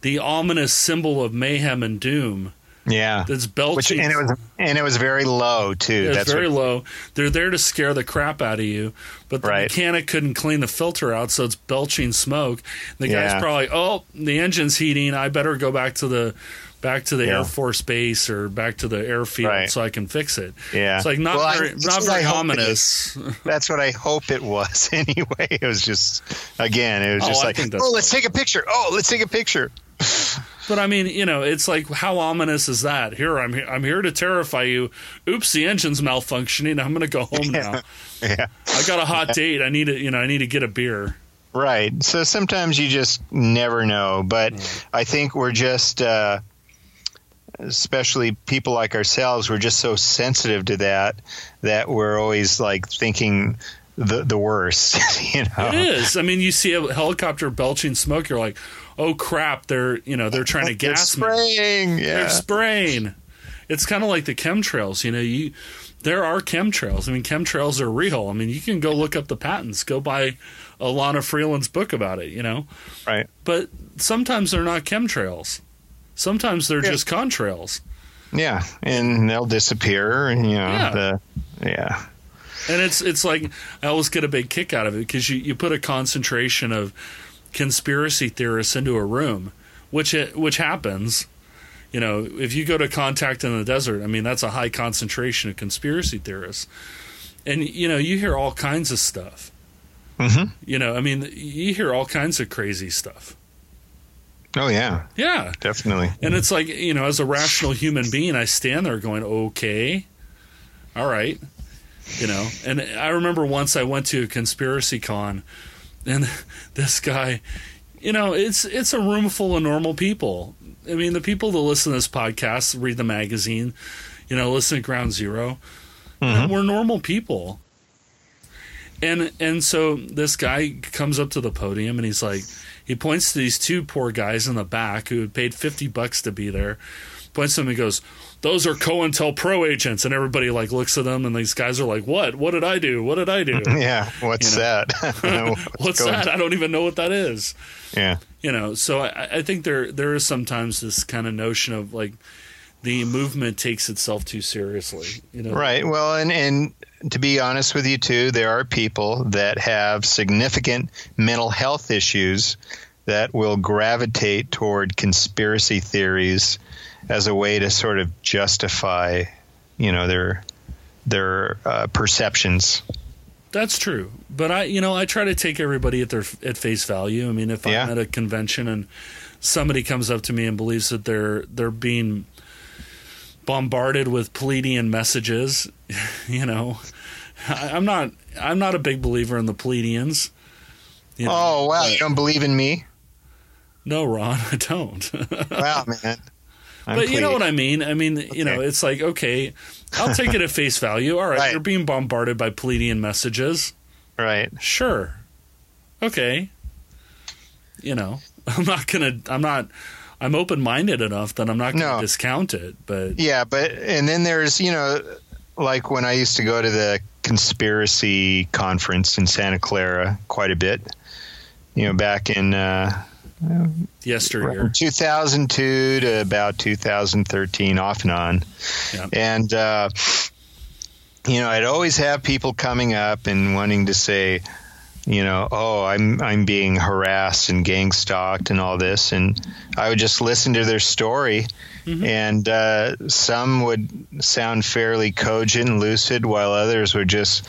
the ominous symbol of mayhem and doom yeah, that's belching, Which, and it was and it was very low too. It's very what, low. They're there to scare the crap out of you, but the right. mechanic couldn't clean the filter out, so it's belching smoke. The yeah. guy's probably, oh, the engine's heating. I better go back to the back to the yeah. Air Force base or back to the airfield right. so I can fix it. Yeah, it's like not well, very, I, not very ominous. That's what I hope it was. Anyway, it was just again, it was oh, just like, oh, let's take a picture. Oh, let's take a picture. But I mean, you know, it's like how ominous is that? Here, I'm I'm here to terrify you. Oops, the engine's malfunctioning. I'm going to go home now. yeah, I got a hot date. I need to, you know, I need to get a beer. Right. So sometimes you just never know. But. I think we're just, uh, especially people like ourselves, we're just so sensitive to that that we're always like thinking the the worst. you know, it is. I mean, you see a helicopter belching smoke, you're like, oh crap, they're you know they're trying to gas me. spraying. me. Yeah. They're spraying. It's kind of like the chemtrails. You know, you there are chemtrails. I mean, chemtrails are real. I mean, you can go look up the patents. Go buy Elana Freeland's book about it, you know? Right. But sometimes they're not chemtrails. Sometimes they're Yeah. just contrails. Yeah, and they'll disappear. And, you know, Yeah. the yeah, And it's it's like I always get a big kick out of it because you, you put a concentration of conspiracy theorists into a room, which it, which happens. You know, if you go to contact in the desert, I mean that's a high concentration of conspiracy theorists, and you know you hear all kinds of stuff. Mhm. You know, I mean you hear all kinds of crazy stuff. oh yeah, Yeah, definitely. and it's like, you know, as a rational human being, I stand there going, okay, all right. You know, and I remember once I went to a conspiracy con and this guy, you know, it's it's a room full of normal people. I mean, the people that listen to this podcast, read the magazine, you know, listen to Ground 0 mm-hmm. we're normal people. And and so this guy comes up to the podium and he's like he points to these two poor guys in the back who had paid 50 bucks to be there. Points to them and goes, "Those are COINTELPRO agents." And everybody like looks at them and these guys are like, "What? What did I do? What did I do?" Yeah, what's You know. that? What's going- that? I don't even know what that is. Yeah, You know, so I, I think there there is sometimes this kind of notion of like the movement takes itself too seriously. You know, right. Well, and and to be honest with you too, there are people that have significant mental health issues that will gravitate toward conspiracy theories as a way to sort of justify, you know, their their uh, perceptions. That's true, but I, you know, I try to take everybody at their at face value. I mean, if Yeah. I'm at a convention and somebody comes up to me and believes that they're they're being bombarded with Pleiadian messages, you know, I, I'm not I'm not a big believer in the Pleiadians. You know, Oh wow, but- you don't believe in me? no, Ron, I don't. Wow, man. I'm but you know what I mean. I mean, you know, it's like okay, I'll take it at face value. All right, Right. you're being bombarded by Pleiadian messages. Right. Sure. Okay. You know, I'm not gonna. I'm not. I'm open minded enough that I'm not gonna No. discount it. But Yeah, but and then there's you know, like when I used to go to the conspiracy conference in Santa Clara quite a bit. You know, back in uh, yesteryear, 2002 to about 2013, off and on. Yeah. And uh, you know, I'd always have people coming up and wanting to say, you know, oh, I'm I'm being harassed and gang stalked and all this, and I would just listen to their story, and uh, some would sound fairly cogent and lucid, while others were just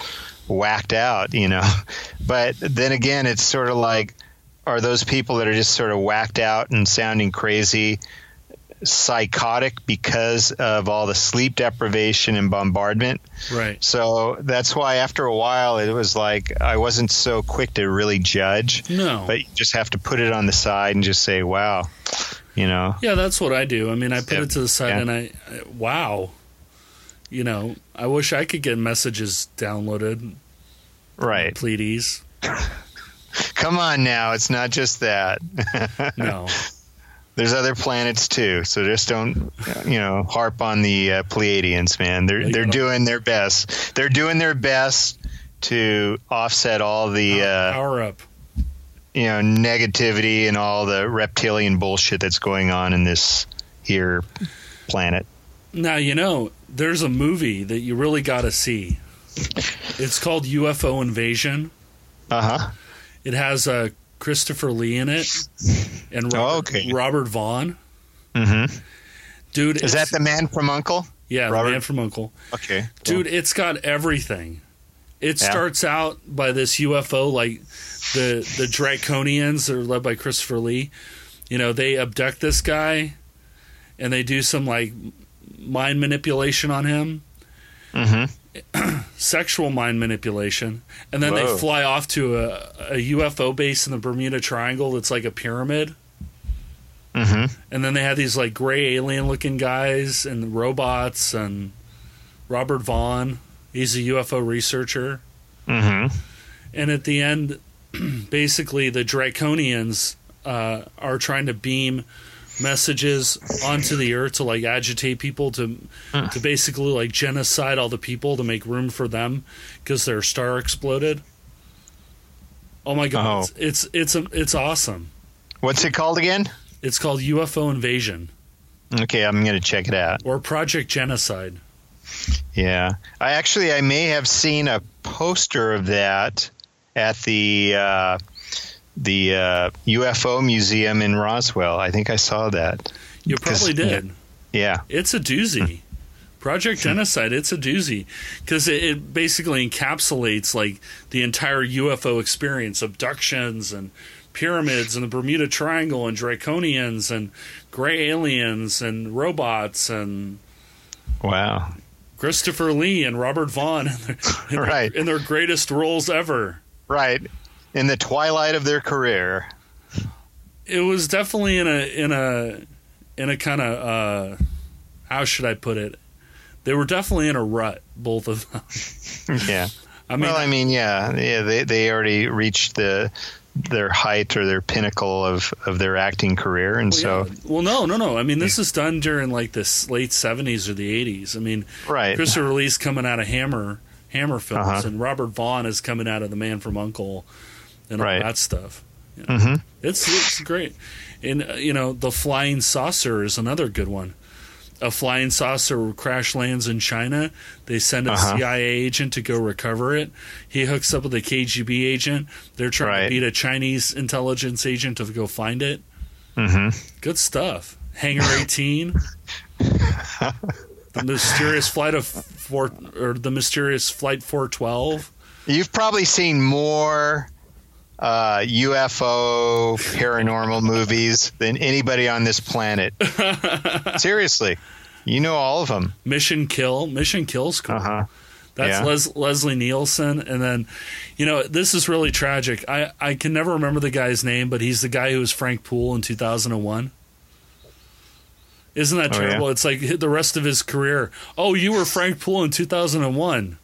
whacked out, you know. But then again, it's sort of like, are those people that are just sort of whacked out and sounding crazy? psychotic because of all the sleep deprivation and bombardment. right? So that's why after a while it was like I wasn't so quick to really judge. No. But you just have to put it on the side and just say, "Wow," you know. Yeah, that's what I do. I mean, I put Yeah. it to the side Yeah. and I, I, wow. You know, I wish I could get messages downloaded. Right. Pleiades. Come on now, it's not just that. No. There's other planets too, so just don't, you know, harp on the uh, Pleiadians, man. They're they're doing their best. They're doing their best to offset all the uh, Power up. you know negativity and all the reptilian bullshit that's going on in this here planet. Now you know there's a movie that you really got to see. It's called UFO Invasion. Uh huh. It has uh, Christopher Lee in it and Robert, Oh, okay. Robert Vaughn. Mm-hmm. Dude, Is that the man from Uncle? yeah, Robert- the man from Uncle? Okay, Dude, it's got everything. It Yeah. starts out by this UFO, like the the Draconians are led by Christopher Lee. You know, they abduct this guy, and they do some like mind manipulation on him, Mm-hmm. sexual mind manipulation, and then Whoa. they fly off to a, a UFO base in the Bermuda Triangle that's like a pyramid. Mm-hmm. And then they have these like gray alien looking guys and robots and Robert Vaughn. He's a UFO researcher. Mm-hmm. And at the end, basically, the Draconians uh, are trying to beam messages onto the earth to like agitate people to to basically like genocide all the people to make room for them because their star exploded. Oh my god, oh. it's it's it's, it's awesome. What's it called again? It's called UFO Invasion. Okay, I'm going to check it out. Or Project Genocide. Yeah, I actually I may have seen a poster of that at the uh, the uh, UFO museum in Roswell. I think I saw that. You probably did. Yeah, it's a doozy. Project Genocide, it's a doozy because it, it, basically encapsulates like the entire UFO experience, abductions and pyramids and the Bermuda Triangle and Draconians and gray aliens and robots and wow, Christopher Lee and Robert Vaughn in their, in right their, in their greatest roles ever. Right, in the twilight of their career. It was definitely in a in a in a kind of uh, how should I put it? They were definitely in a rut, both of them. yeah. I mean, well, I mean, yeah, yeah. They they already reached the their height or their pinnacle of, of their acting career, and well, so. Yeah. Well, no, no, no. I mean, this is done during like the late seventies or the eighties. I mean, right. Christopher Lee's coming out of Hammer Hammer films, uh-huh. and Robert Vaughn is coming out of The Man from Uncle, and all that stuff. You know, mm-hmm. It's it's great, and uh, you know, the Flying Saucer is another good one a flying saucer crash lands in China. They send a uh-huh. CIA agent to go recover it. He hooks up with a KGB agent. They're trying right. to beat a Chinese intelligence agent to go find it. Mm-hmm. Good stuff. Hangar 18. the mysterious flight of four, or the mysterious flight 412. You've probably seen more uh, UFO paranormal movies than anybody on this planet. Seriously, you know all of them. Mission Kill, Mission Kill's cool. Uh-huh. That's yeah. Les- Leslie Nielsen, and then, you know, this is really tragic. I I can never remember the guy's name, but he's the guy who was Frank Poole in two thousand and one. Isn't that oh, terrible? Yeah? It's like the rest of his career. Oh, you were Frank Poole in two thousand and one.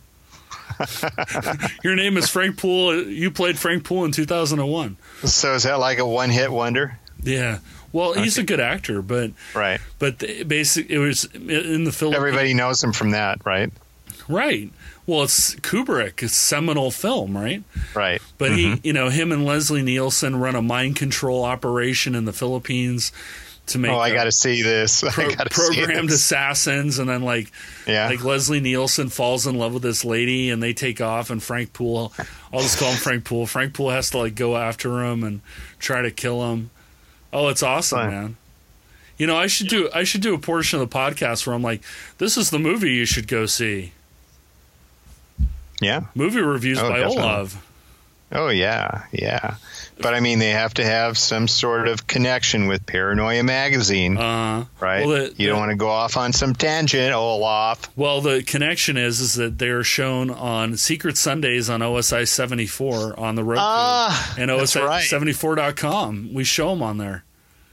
Your name is Frank Poole. You played Frank Poole in 2001. So is that like a one-hit wonder? Yeah. Well, okay. he's a good actor, but right. But basically, it was in the film. Everybody knows him from that, right? Right. Well, it's Kubrick. It's seminal film, right? Right. But mm-hmm. he, you know, him and Leslie Nielsen run a mind control operation in the Philippines to make. Oh, I got to see this. Pro- programmed this. assassins, and then like, yeah, like Leslie Nielsen falls in love with this lady, and they take off, and Frank Poole, I'll just call him Frank Poole. Frank Poole has to like go after him and try to kill him. Oh, it's awesome, Fine. man. You know, I should do I should do a portion of the podcast where I'm like, this is the movie you should go see. Yeah, movie reviews oh, by definitely. Olav. Oh yeah, yeah. But I mean, they have to have some sort of connection with Paranoia Magazine, uh, right? Well, the, you don't want to go off on some tangent, Olav. Well, the connection is is that they're shown on Secret Sundays on OSI seventy four on the road ah, and OSI seventy four dot com. We show them on there.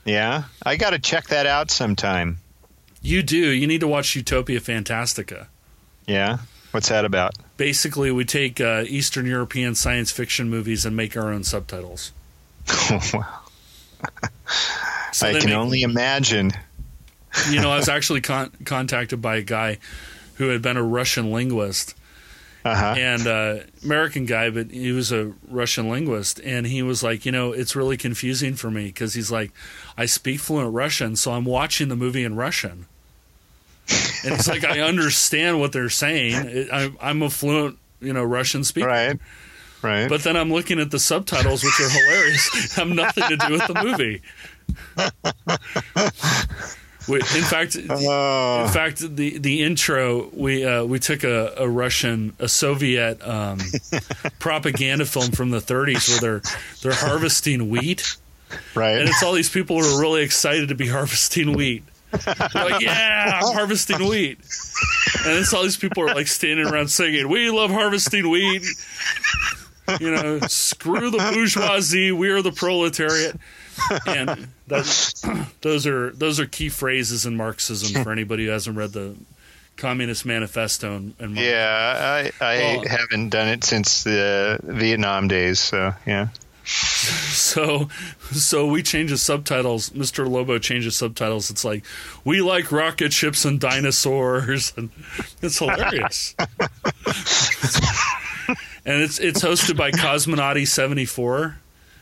Yeah, I got to check that out sometime. You do. You need to watch Utopia Fantastica. Yeah. What's that about? Basically, we take uh, Eastern European science fiction movies and make our own subtitles. Oh, wow. so I can make, only imagine. you know, I was actually con- contacted by a guy who had been a Russian linguist. Uh-huh. And uh, American guy, but he was a Russian linguist, and he was like, you know, it's really confusing for me because he's like, I speak fluent Russian, so I'm watching the movie in Russian and it's like I understand what they're saying. I, I'm a fluent, you know, Russian speaker. Right. Right. But then I'm looking at the subtitles, which are hilarious. have nothing to do with the movie. in fact, uh. in fact, the the intro we uh, we took a, a, Russian, a Soviet um, propaganda film from the 30s where they're they're harvesting wheat, right? And it's all these people who are really excited to be harvesting wheat, like, yeah, I'm harvesting wheat. And it's all these people are like standing around singing, We love harvesting wheat. You know, screw the bourgeoisie, we are the proletariat. And that, those are those are key phrases in Marxism for anybody who hasn't read the Communist Manifesto. And, and yeah, I, I well, haven't done it since the Vietnam days. So yeah so so we change the subtitles mr lobo changes subtitles it's like we like rocket ships and dinosaurs and it's hilarious and it's it's hosted by Cosmonauty seventy four.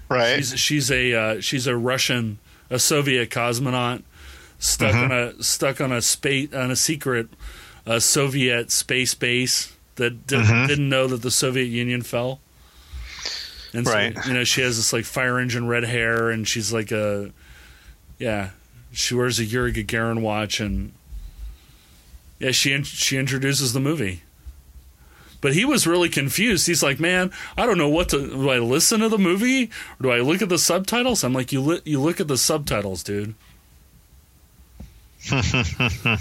Right. She's she's a uh, she's a Russian a Soviet cosmonaut stuck Mm-hmm. on a stuck on a space on a secret uh, Soviet space base that did, Mm-hmm. didn't know that the Soviet Union fell. And so, Right. you know, she has this like fire engine red hair, and she's like a, yeah, she wears a Yuri Gagarin watch, and yeah, she in- she introduces the movie. But he was really confused. He's like, "Man, I don't know what to. Do I listen to the movie or do I look at the subtitles?" I'm like, "You li- you look at the subtitles, dude." I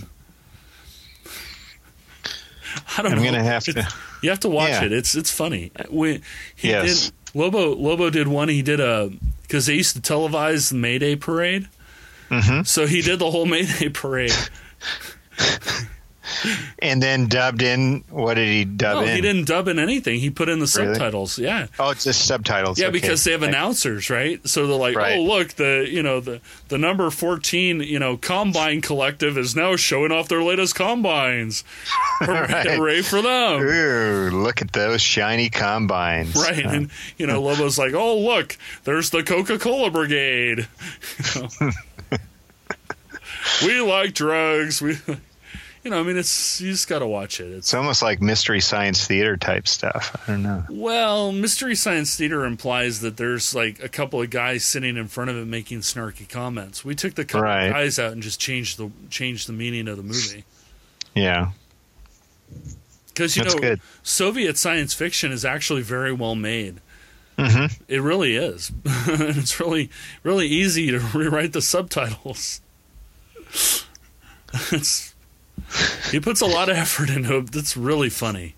don't I'm know. gonna have to. You have to watch Yeah. it. It's it's funny. We, he Yes. Lobo Lobo did one. He did a because they used to televise the Mayday parade. Mm-hmm. So he did the whole Mayday parade. And then dubbed in. What did he dub No, in? he didn't dub in anything. He put in the Really? subtitles. Yeah. Oh, it's just subtitles. Yeah, Okay. because they have announcers, right? So they're like, Right. "Oh, look, the you know the the number fourteen, you know, combine collective is now showing off their latest combines. Hooray, Right. hooray for them!" Ooh, look at those shiny combines. Right, and you know, Lobo's like, "Oh, look, there's the Coca Cola Brigade. You know? we like drugs. We, you know, I mean, it's you just got to watch it. It's It's almost like mystery science theater type stuff. I don't know. well, mystery science theater implies that there's like a couple of guys sitting in front of it making snarky comments. We took the couple Right. of guys out and just changed the changed the meaning of the movie Yeah, because you That's know good. Soviet science fiction is actually very well made. hmm It really is. And it's really really easy to rewrite the subtitles. it's he puts a lot of effort into it. That's really funny.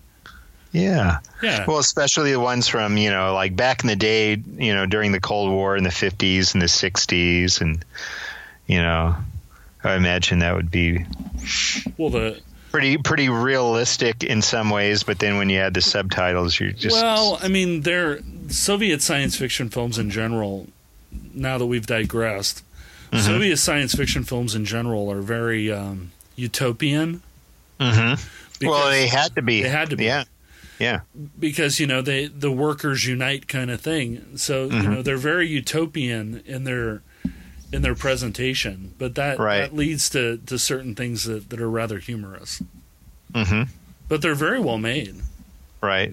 yeah. Yeah. Well, especially the ones from you know, like back in the day, you know, during the Cold War in the fifties and the sixties, and you know, I imagine that would be well, the pretty pretty realistic in some ways. But then when you add the subtitles, you're just well, I mean, they're Soviet science fiction films in general. Now that we've digressed, Mm-hmm. Soviet science fiction films in general are very um, utopian. hmm well, they had to be. They had to be. Yeah, yeah, because you know they the workers unite kind of thing. So you Mm-hmm. know they're very utopian in their in their presentation, but that Right. that leads to to certain things that that are rather humorous. hmm But they're very well made. right.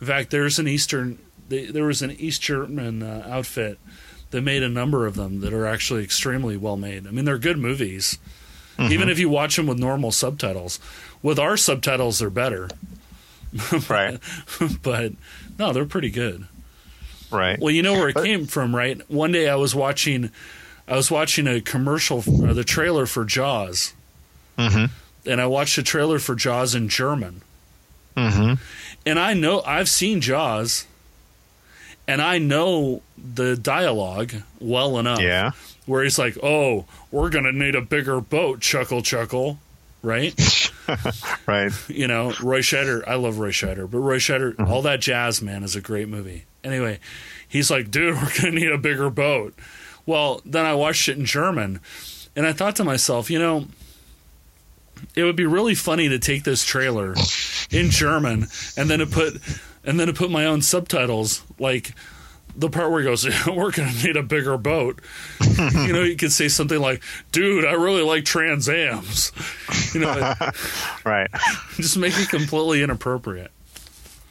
In fact, there's an Eastern they, there was an East German uh, outfit that made a number of them that are actually extremely well made. I mean, they're good movies. Mm-hmm. Even if you watch them with normal subtitles, with our subtitles, they're better. Right, but no, they're pretty good. right. Well, you know where it came from, right? One day I was watching, I was watching a commercial, uh, the trailer for Jaws, hmm and I watched the trailer for Jaws in German, hmm and I know I've seen Jaws, and I know the dialogue well enough. Yeah. Where he's like, "Oh, we're gonna need a bigger boat," chuckle, chuckle, right? Right. you know, Roy Scheider. I love Roy Scheider, but Roy Scheider, Mm-hmm. all that jazz, man, is a great movie. Anyway, he's like, dude, we're gonna need a bigger boat. Well, then I watched it in German, and I thought to myself, you know, it would be really funny to take this trailer in German and then to put and then to put my own subtitles like the part where he goes, "We're gonna need a bigger boat." you know, you could say something like, "Dude, I really like Trans Ams." You know, Right. just make it completely inappropriate.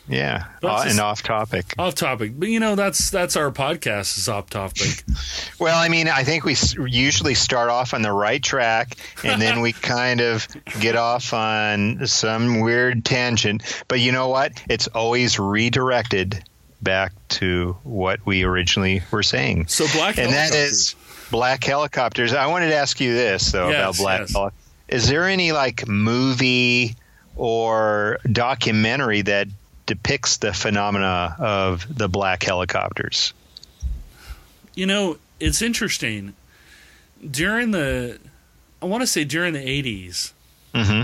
Yeah. Uh, and off topic. Off topic, but you know that's that's our podcast is off topic. Well, I mean, I think we s- usually start off on the right track and then we kind of get off on some weird tangent. But you know what? It's always redirected back to what we originally were saying. So black and that is black helicopters. I wanted to ask you this though about black yes. helicopters. Is there any like movie or documentary that depicts the phenomena of the black helicopters? You know, it's interesting. During the, I want to say during the '80s, hmm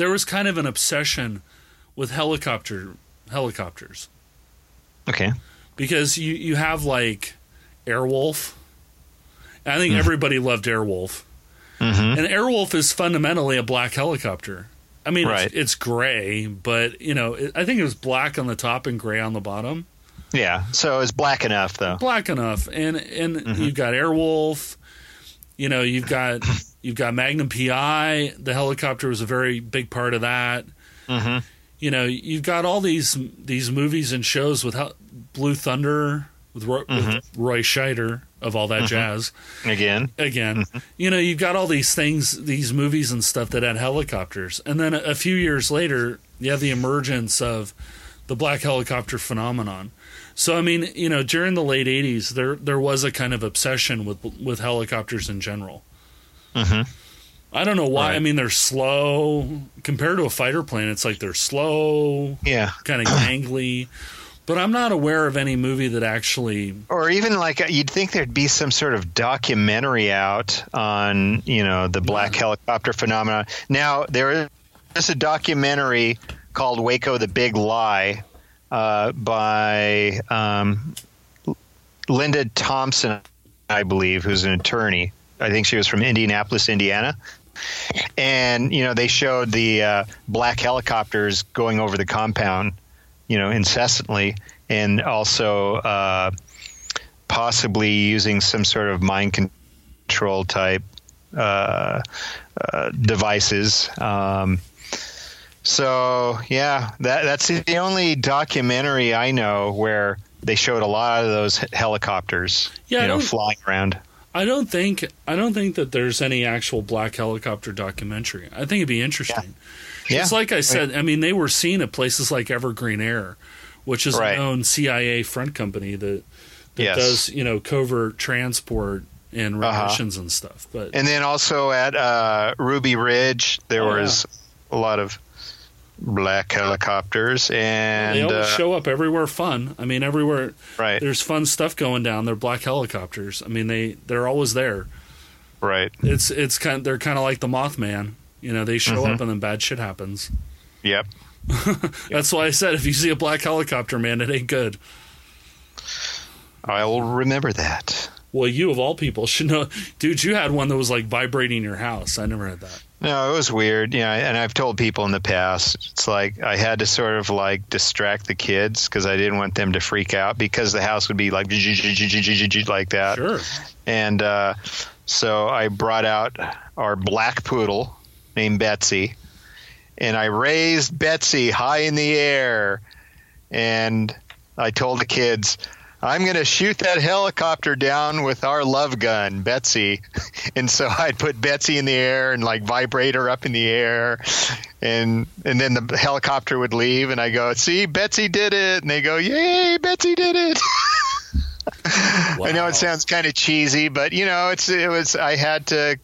there was kind of an obsession with helicopter helicopters Okay. because you you have like Airwolf. I think everybody loved Airwolf, hmm and Airwolf is fundamentally a black helicopter. I mean, Right. it's, it's gray, but you know, it, I think it was black on the top and gray on the bottom. Yeah. So it's black enough though. Black enough, and and Mm-hmm. you've got Airwolf. You know, you've got you've got Magnum PI. The helicopter was a very big part of that. Mm-hmm. You know, you've got all these these movies and shows with Blue Thunder with Roy, Mm-hmm. with Roy Scheider of all that jazz. Again. again. Mm-hmm. You know, you've got all these things, these movies and stuff that had helicopters. And then a, a few years later, you have the emergence of the black helicopter phenomenon. So I mean, you know, during the late 80s, there there was a kind of obsession with with helicopters in general. Mhm. I don't know why. Right. I mean, they're slow compared to a fighter plane. It's like they're slow, Yeah. kind of gangly. But I'm not aware of any movie that actually Or even like uh, you'd think there'd be some sort of documentary out on you know the black helicopter phenomenon. Now there is a documentary called Waco: The Big Lie uh, by um, Linda Thompson, I believe, who's an attorney. I think she was from Indianapolis, Indiana. And you know they showed the uh, black helicopters going over the compound, you know, incessantly, and also uh, possibly using some sort of mind control type uh, uh, devices. Um, so yeah, that that's the only documentary I know where they showed a lot of those helicopters, Yeah, you know, flying around. I don't think I don't think that there's any actual black helicopter documentary. I think it'd be interesting. Yeah. It's like I said. I mean, they were seen at places like Evergreen Air, which is Right. a known CIA front company that that Yes. does you know covert transport and Uh-huh. and stuff. But And then also at uh, Ruby Ridge, there Oh, was a lot of black helicopters, and they always uh, show up everywhere. Fun. I mean, everywhere right, there's fun stuff going down. They're black helicopters. I mean, they they're always there. right, It's it's kind. They're kind of like the Mothman. You know, they show Mm-hmm. up and then bad shit happens. yep. That's why I said if you see a black helicopter, man, it ain't good. I will remember that. Well, you of all people should know, dude. You had one that was like vibrating your house. I never had that. No, it was weird. Yeah, and I've told people in the past, it's like I had to sort of like distract the kids because I didn't want them to freak out because the house would be like like that. Sure. And uh, so I brought out our black poodle named Betsy, and I raised Betsy high in the air, and I told the kids. I'm going to shoot that helicopter down with our love gun, Betsy. And so I'd put Betsy in the air and like vibrate her up in the air. And and then the helicopter would leave and I go, "See, Betsy did it." And they go, "Yay, Betsy did it." I know it sounds kind of cheesy, but you know, it's it was I had to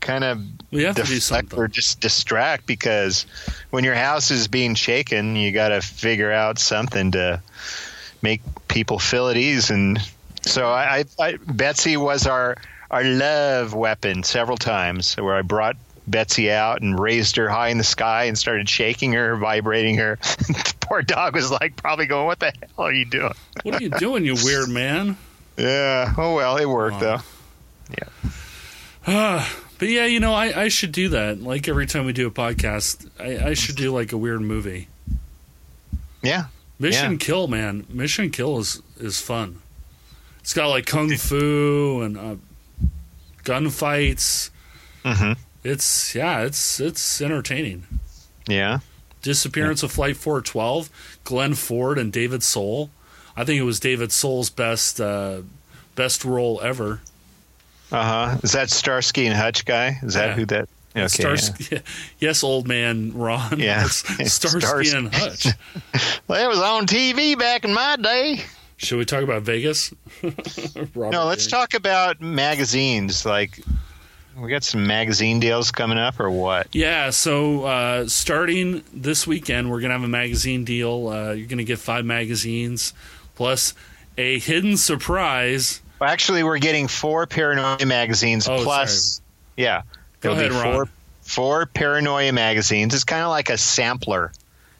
kind of We have to do deflect something. or just distract because when your house is being shaken, you got to figure out something to make people feel at ease. And so I, I, I Betsy was our our love weapon several times, where I brought Betsy out and raised her high in the sky and started shaking her, vibrating her. the poor dog was like probably going, "What the hell are you doing?" What are you doing, you weird man? Yeah. Oh well, it worked though. But yeah, you know, I, I should do that. Like every time we do a podcast, I, I should do like a weird movie. Yeah. Mission Yeah. Kill, man. Mission Kill is is fun. It's got like kung fu and uh, gunfights. hmm It's yeah, it's it's entertaining. Yeah. Disappearance of Flight 412, Glenn Ford and David Soul. I think it was David Soul's best uh, best role ever. Uh huh. Is that Starsky and Hutch guy? Is that Yeah. who that? Okay. Starsky, yes, old man Ron. Yeah. Starsky Starsky. and Hutch. Well, it was on TV back in my day. Should we talk about Vegas? No, let's King. talk about magazines. Like, we got some magazine deals coming up, or what? Yeah, so uh, starting this weekend, we're going to have a magazine deal. Uh, you're going to get five magazines plus a hidden surprise. Well, actually, we're getting four paranoia magazines Oh, plus. Yeah. Go be ahead, Ron. four, four paranoia magazines. It's kind of like a sampler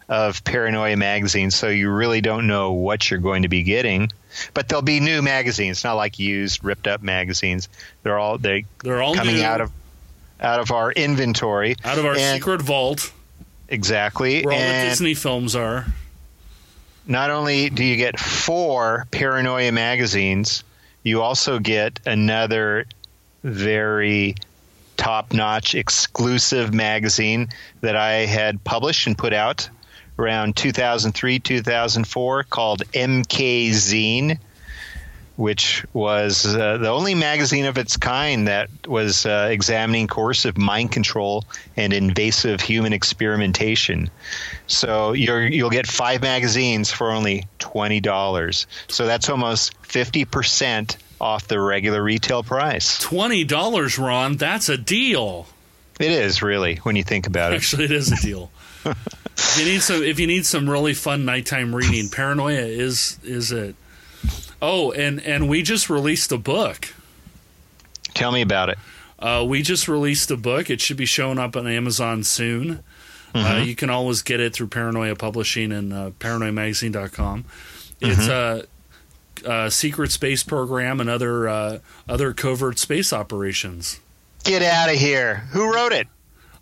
of paranoia magazines, so you really don't know what you're going to be getting. But there'll be new magazines, not like used, ripped up magazines. They're all they They're all coming new, out of out of our inventory. out of our and- secret vault. exactly. Where all and the Disney films are. Not only do you get four Paranoia magazines, you also get another very top notch exclusive magazine that I had published and put out around 2003 2004 called MK Zine which was uh, the only magazine of its kind that was uh, examining coercive mind control and invasive human experimentation. So you will get five magazines for only twenty dollars. So that's almost fifty percent off the regular retail price. Twenty dollars, Ron. That's a deal. It is really when you think about it. Actually, it is a deal. if you need some, if you need some really fun nighttime reading, Paranoia is is it. Oh, and and we just released a book. Tell me about it. Uh, we just released a book. It should be showing up on Amazon soon. Uh, mm-hmm. Uh, you can always get it through Paranoia Publishing and uh, paranoiamagazine.com. It's mm-hmm. A, secret space program and other uh, other covert space operations. Get out of here! Who wrote it?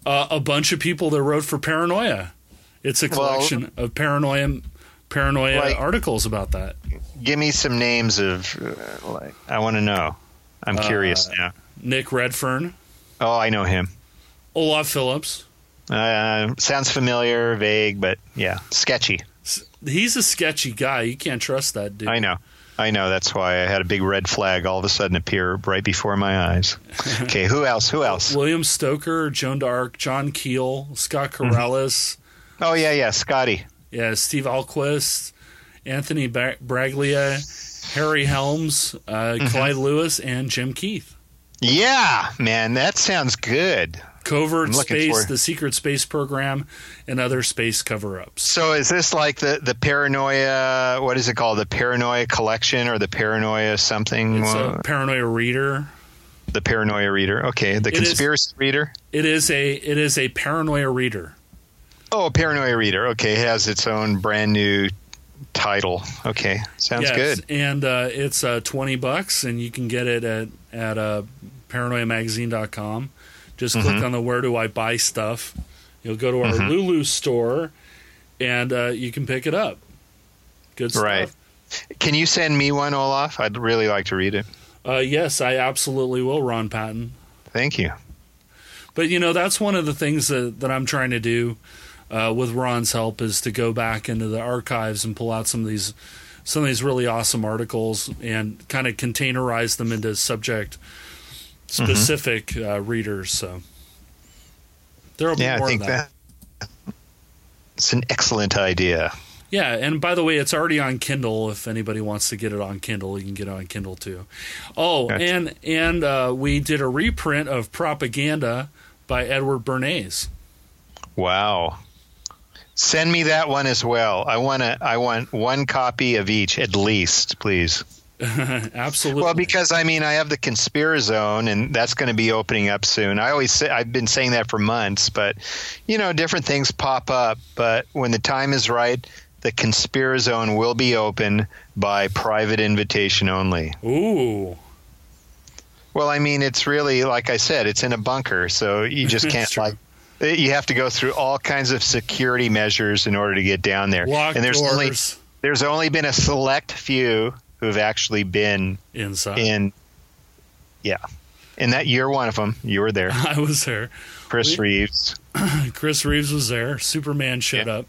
Uh, a bunch of people that wrote for Paranoia. It's a collection well, of paranoia paranoia like, articles about that give me some names of uh, like I want to know. I'm uh, curious now. Nick Redfern. Oh, I know him. Olav Phillips. Uh, sounds familiar, vague, but yeah, sketchy. He's a sketchy guy. You can't trust that dude. I know. I know. That's why I had a big red flag all of a sudden appear right before my eyes. okay, who else? Who else? William Stoker, Joan d'Arc, John Keel, Scott Corrales. Mm-hmm. Oh yeah, yeah, Scotty. Yeah, Steve Alquist, Anthony Bragalia, Harry Helms, uh, mm-hmm. Clyde Lewis, and Jim Keith. Yeah, man, that sounds good. Covert Space, the Secret Space Program, and other space cover ups. So, is this like the, the Paranoia, what is it called? The Paranoia Collection or the Paranoia something? It's a Paranoia Reader. The Paranoia Reader. Okay. The it Conspiracy is, Reader? It is a it is a Paranoia Reader. Oh, a Paranoia Reader. Okay. It has its own brand new title. Okay, sounds yes, good. And uh, it's uh, twenty bucks, and you can get it at at uh, paranoiamagazine.com. Just mm-hmm. click on the where do I buy stuff. You'll go to our mm-hmm. Lulu store, and uh, you can pick it up. Good stuff. Right. Can you send me one, Olav? I'd really like to read it. Uh, yes, I absolutely will, Ron Patton. Thank you. But you know that's one of the things that, that I'm trying to do uh, with Ron's help is to go back into the archives and pull out some of these some of these really awesome articles and kind of containerize them into subject specific mm-hmm. uh, readers. So there'll be yeah, more I think of that. that. It's an excellent idea. Yeah, and by the way, it's already on Kindle. If anybody wants to get it on Kindle, you can get it on Kindle too. Oh, gotcha. and and uh, we did a reprint of Propaganda by Edward Bernays. Wow, Send me that one as well. I want to. I want one copy of each at least, please. Absolutely. Well, because I mean, I have the Conspirazone, and that's going to be opening up soon. I always say I've been saying that for months, but you know, different things pop up. But when the time is right, the Conspirazone will be open by private invitation only. Ooh. Well, I mean, it's really like I said, it's in a bunker, so you just can't like you have to go through all kinds of security measures in order to get down there. Locked and there's doors. only there's only been a select few who've actually been inside. In yeah, and that you're one of them. You were there. I was there. Chris we, Reeves. Chris Reeves was there. Superman showed yeah. up.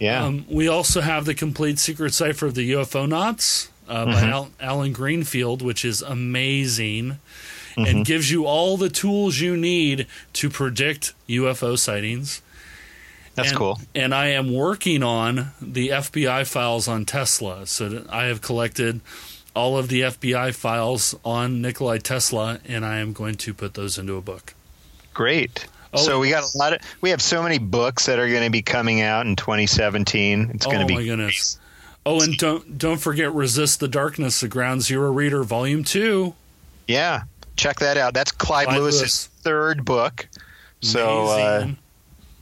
Yeah. Um, we also have the complete secret cipher of the UFOnauts uh, mm-hmm. by Al- Allen Greenfield, which is amazing mm-hmm. and gives you all the tools you need to predict UFO sightings. That's and, cool. And I am working on the FBI files on Tesla. So I have collected all of the FBI files on Nikolai Tesla, and I am going to put those into a book. Great. Oh, so we got a lot of we have so many books that are going to be coming out in 2017. It's going to be. Oh my goodness! Oh, and don't don't forget Resist the Darkness, the Ground Zero Reader, Volume Two. Yeah, check that out. That's Clyde, Clyde Lewis's Lewis. third book. So, uh,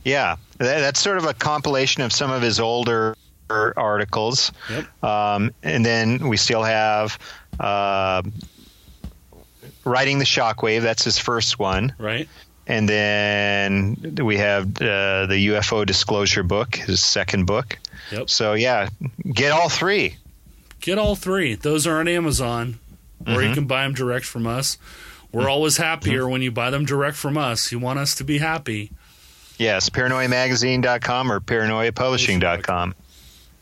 yeah, that's sort of a compilation of some of his older articles. Yep. Um, and then we still have uh, Riding the Shockwave. That's his first one. Right. and then we have uh, the UFO Disclosure book, his second book. Yep. So yeah, get all three. Get all three. Those are on Amazon, or mm-hmm. you can buy them direct from us. We're always happier mm-hmm. when you buy them direct from us. You want us to be happy. Yes, paranoiamagazine.com or paranoiapublishing.com.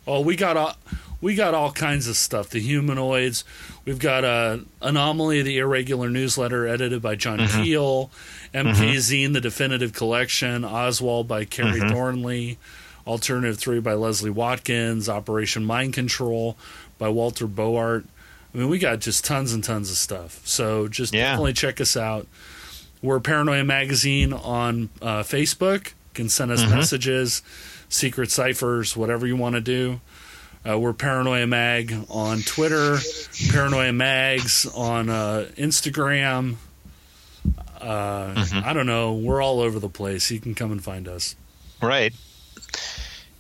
Oh, we got all, we got all kinds of stuff. The humanoids. We've got uh, Anomaly, the irregular newsletter edited by John mm-hmm. Keel. MK mm-hmm. Zine, the definitive collection. Oswald by Kerry mm-hmm. Thornley. Alternative 3 by Leslie Watkins. Operation Mind Control by Walter Bowart. I mean, we got just tons and tons of stuff. So just yeah. definitely check us out. We're Paranoia Magazine on uh, Facebook. You can send us mm-hmm. messages, secret ciphers, whatever you want to do. Uh, we're Paranoia Mag on Twitter, Paranoia Mags on uh, Instagram. Uh, mm-hmm. I don't know. We're all over the place. You can come and find us. Right.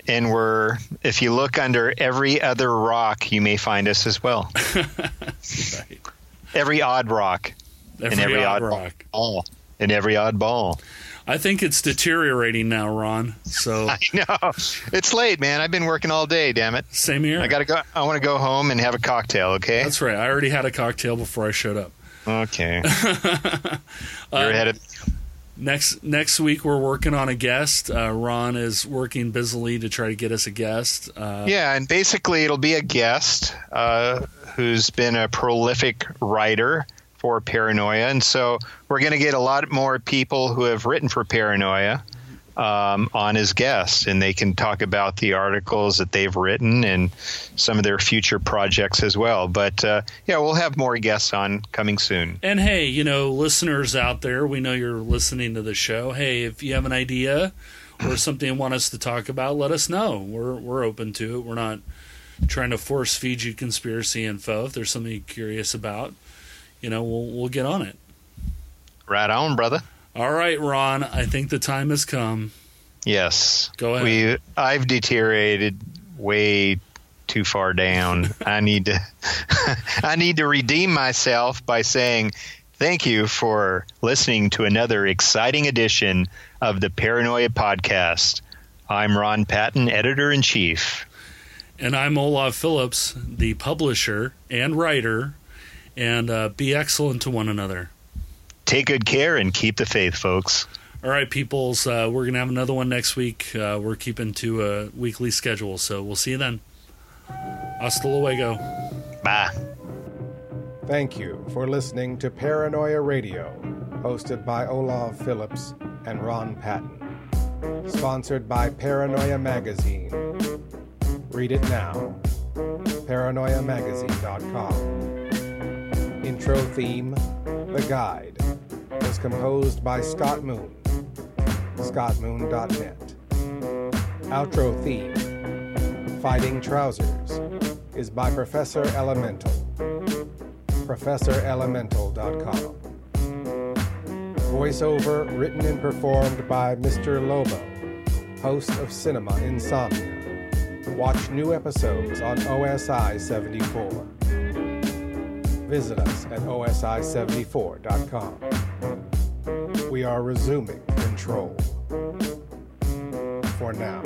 And we're, if you look under every other rock, you may find us as well. right. Every odd rock. Every, and every odd, odd rock. Ball. And every odd ball. I think it's deteriorating now, Ron. So I know it's late, man. I've been working all day. Damn it. Same here. I gotta go. I want to go home and have a cocktail. Okay. That's right. I already had a cocktail before I showed up. Okay. You're ahead of. Next next week we're working on a guest. Uh, Ron is working busily to try to get us a guest. Uh, yeah, and basically it'll be a guest uh, who's been a prolific writer for Paranoia. And so we're going to get a lot more people who have written for Paranoia um, on as guests, and they can talk about the articles that they've written and some of their future projects as well. But uh, yeah, we'll have more guests on coming soon. And hey, you know, listeners out there, we know you're listening to the show. Hey, if you have an idea or something you want us to talk about, let us know. We're we're open to it. We're not trying to force feed you conspiracy info. If there's something you're curious about, you know, we'll we'll get on it. Right on, brother. All right, Ron. I think the time has come. Yes. Go ahead. We I've deteriorated way too far down. I need to I need to redeem myself by saying thank you for listening to another exciting edition of the Paranoia podcast. I'm Ron Patton, editor in chief. And I'm Olav Phillips, the publisher and writer and uh, be excellent to one another. Take good care and keep the faith, folks. All right, peoples. Uh, we're going to have another one next week. Uh, we're keeping to a weekly schedule, so we'll see you then. Hasta luego. Bye. Thank you for listening to Paranoia Radio, hosted by Olav Phillips and Ron Patton. Sponsored by Paranoia Magazine. Read it now. ParanoiaMagazine.com. Intro theme, The Guide, was composed by Scott Moon, scottmoon.net. Outro theme, Fighting Trousers, is by Professor Elemental, professorelemental.com. Voiceover written and performed by Mr. Lobo, host of Cinema Insomnia. Watch new episodes on OSI 74 visit us at osi74.com. We are resuming control. For now.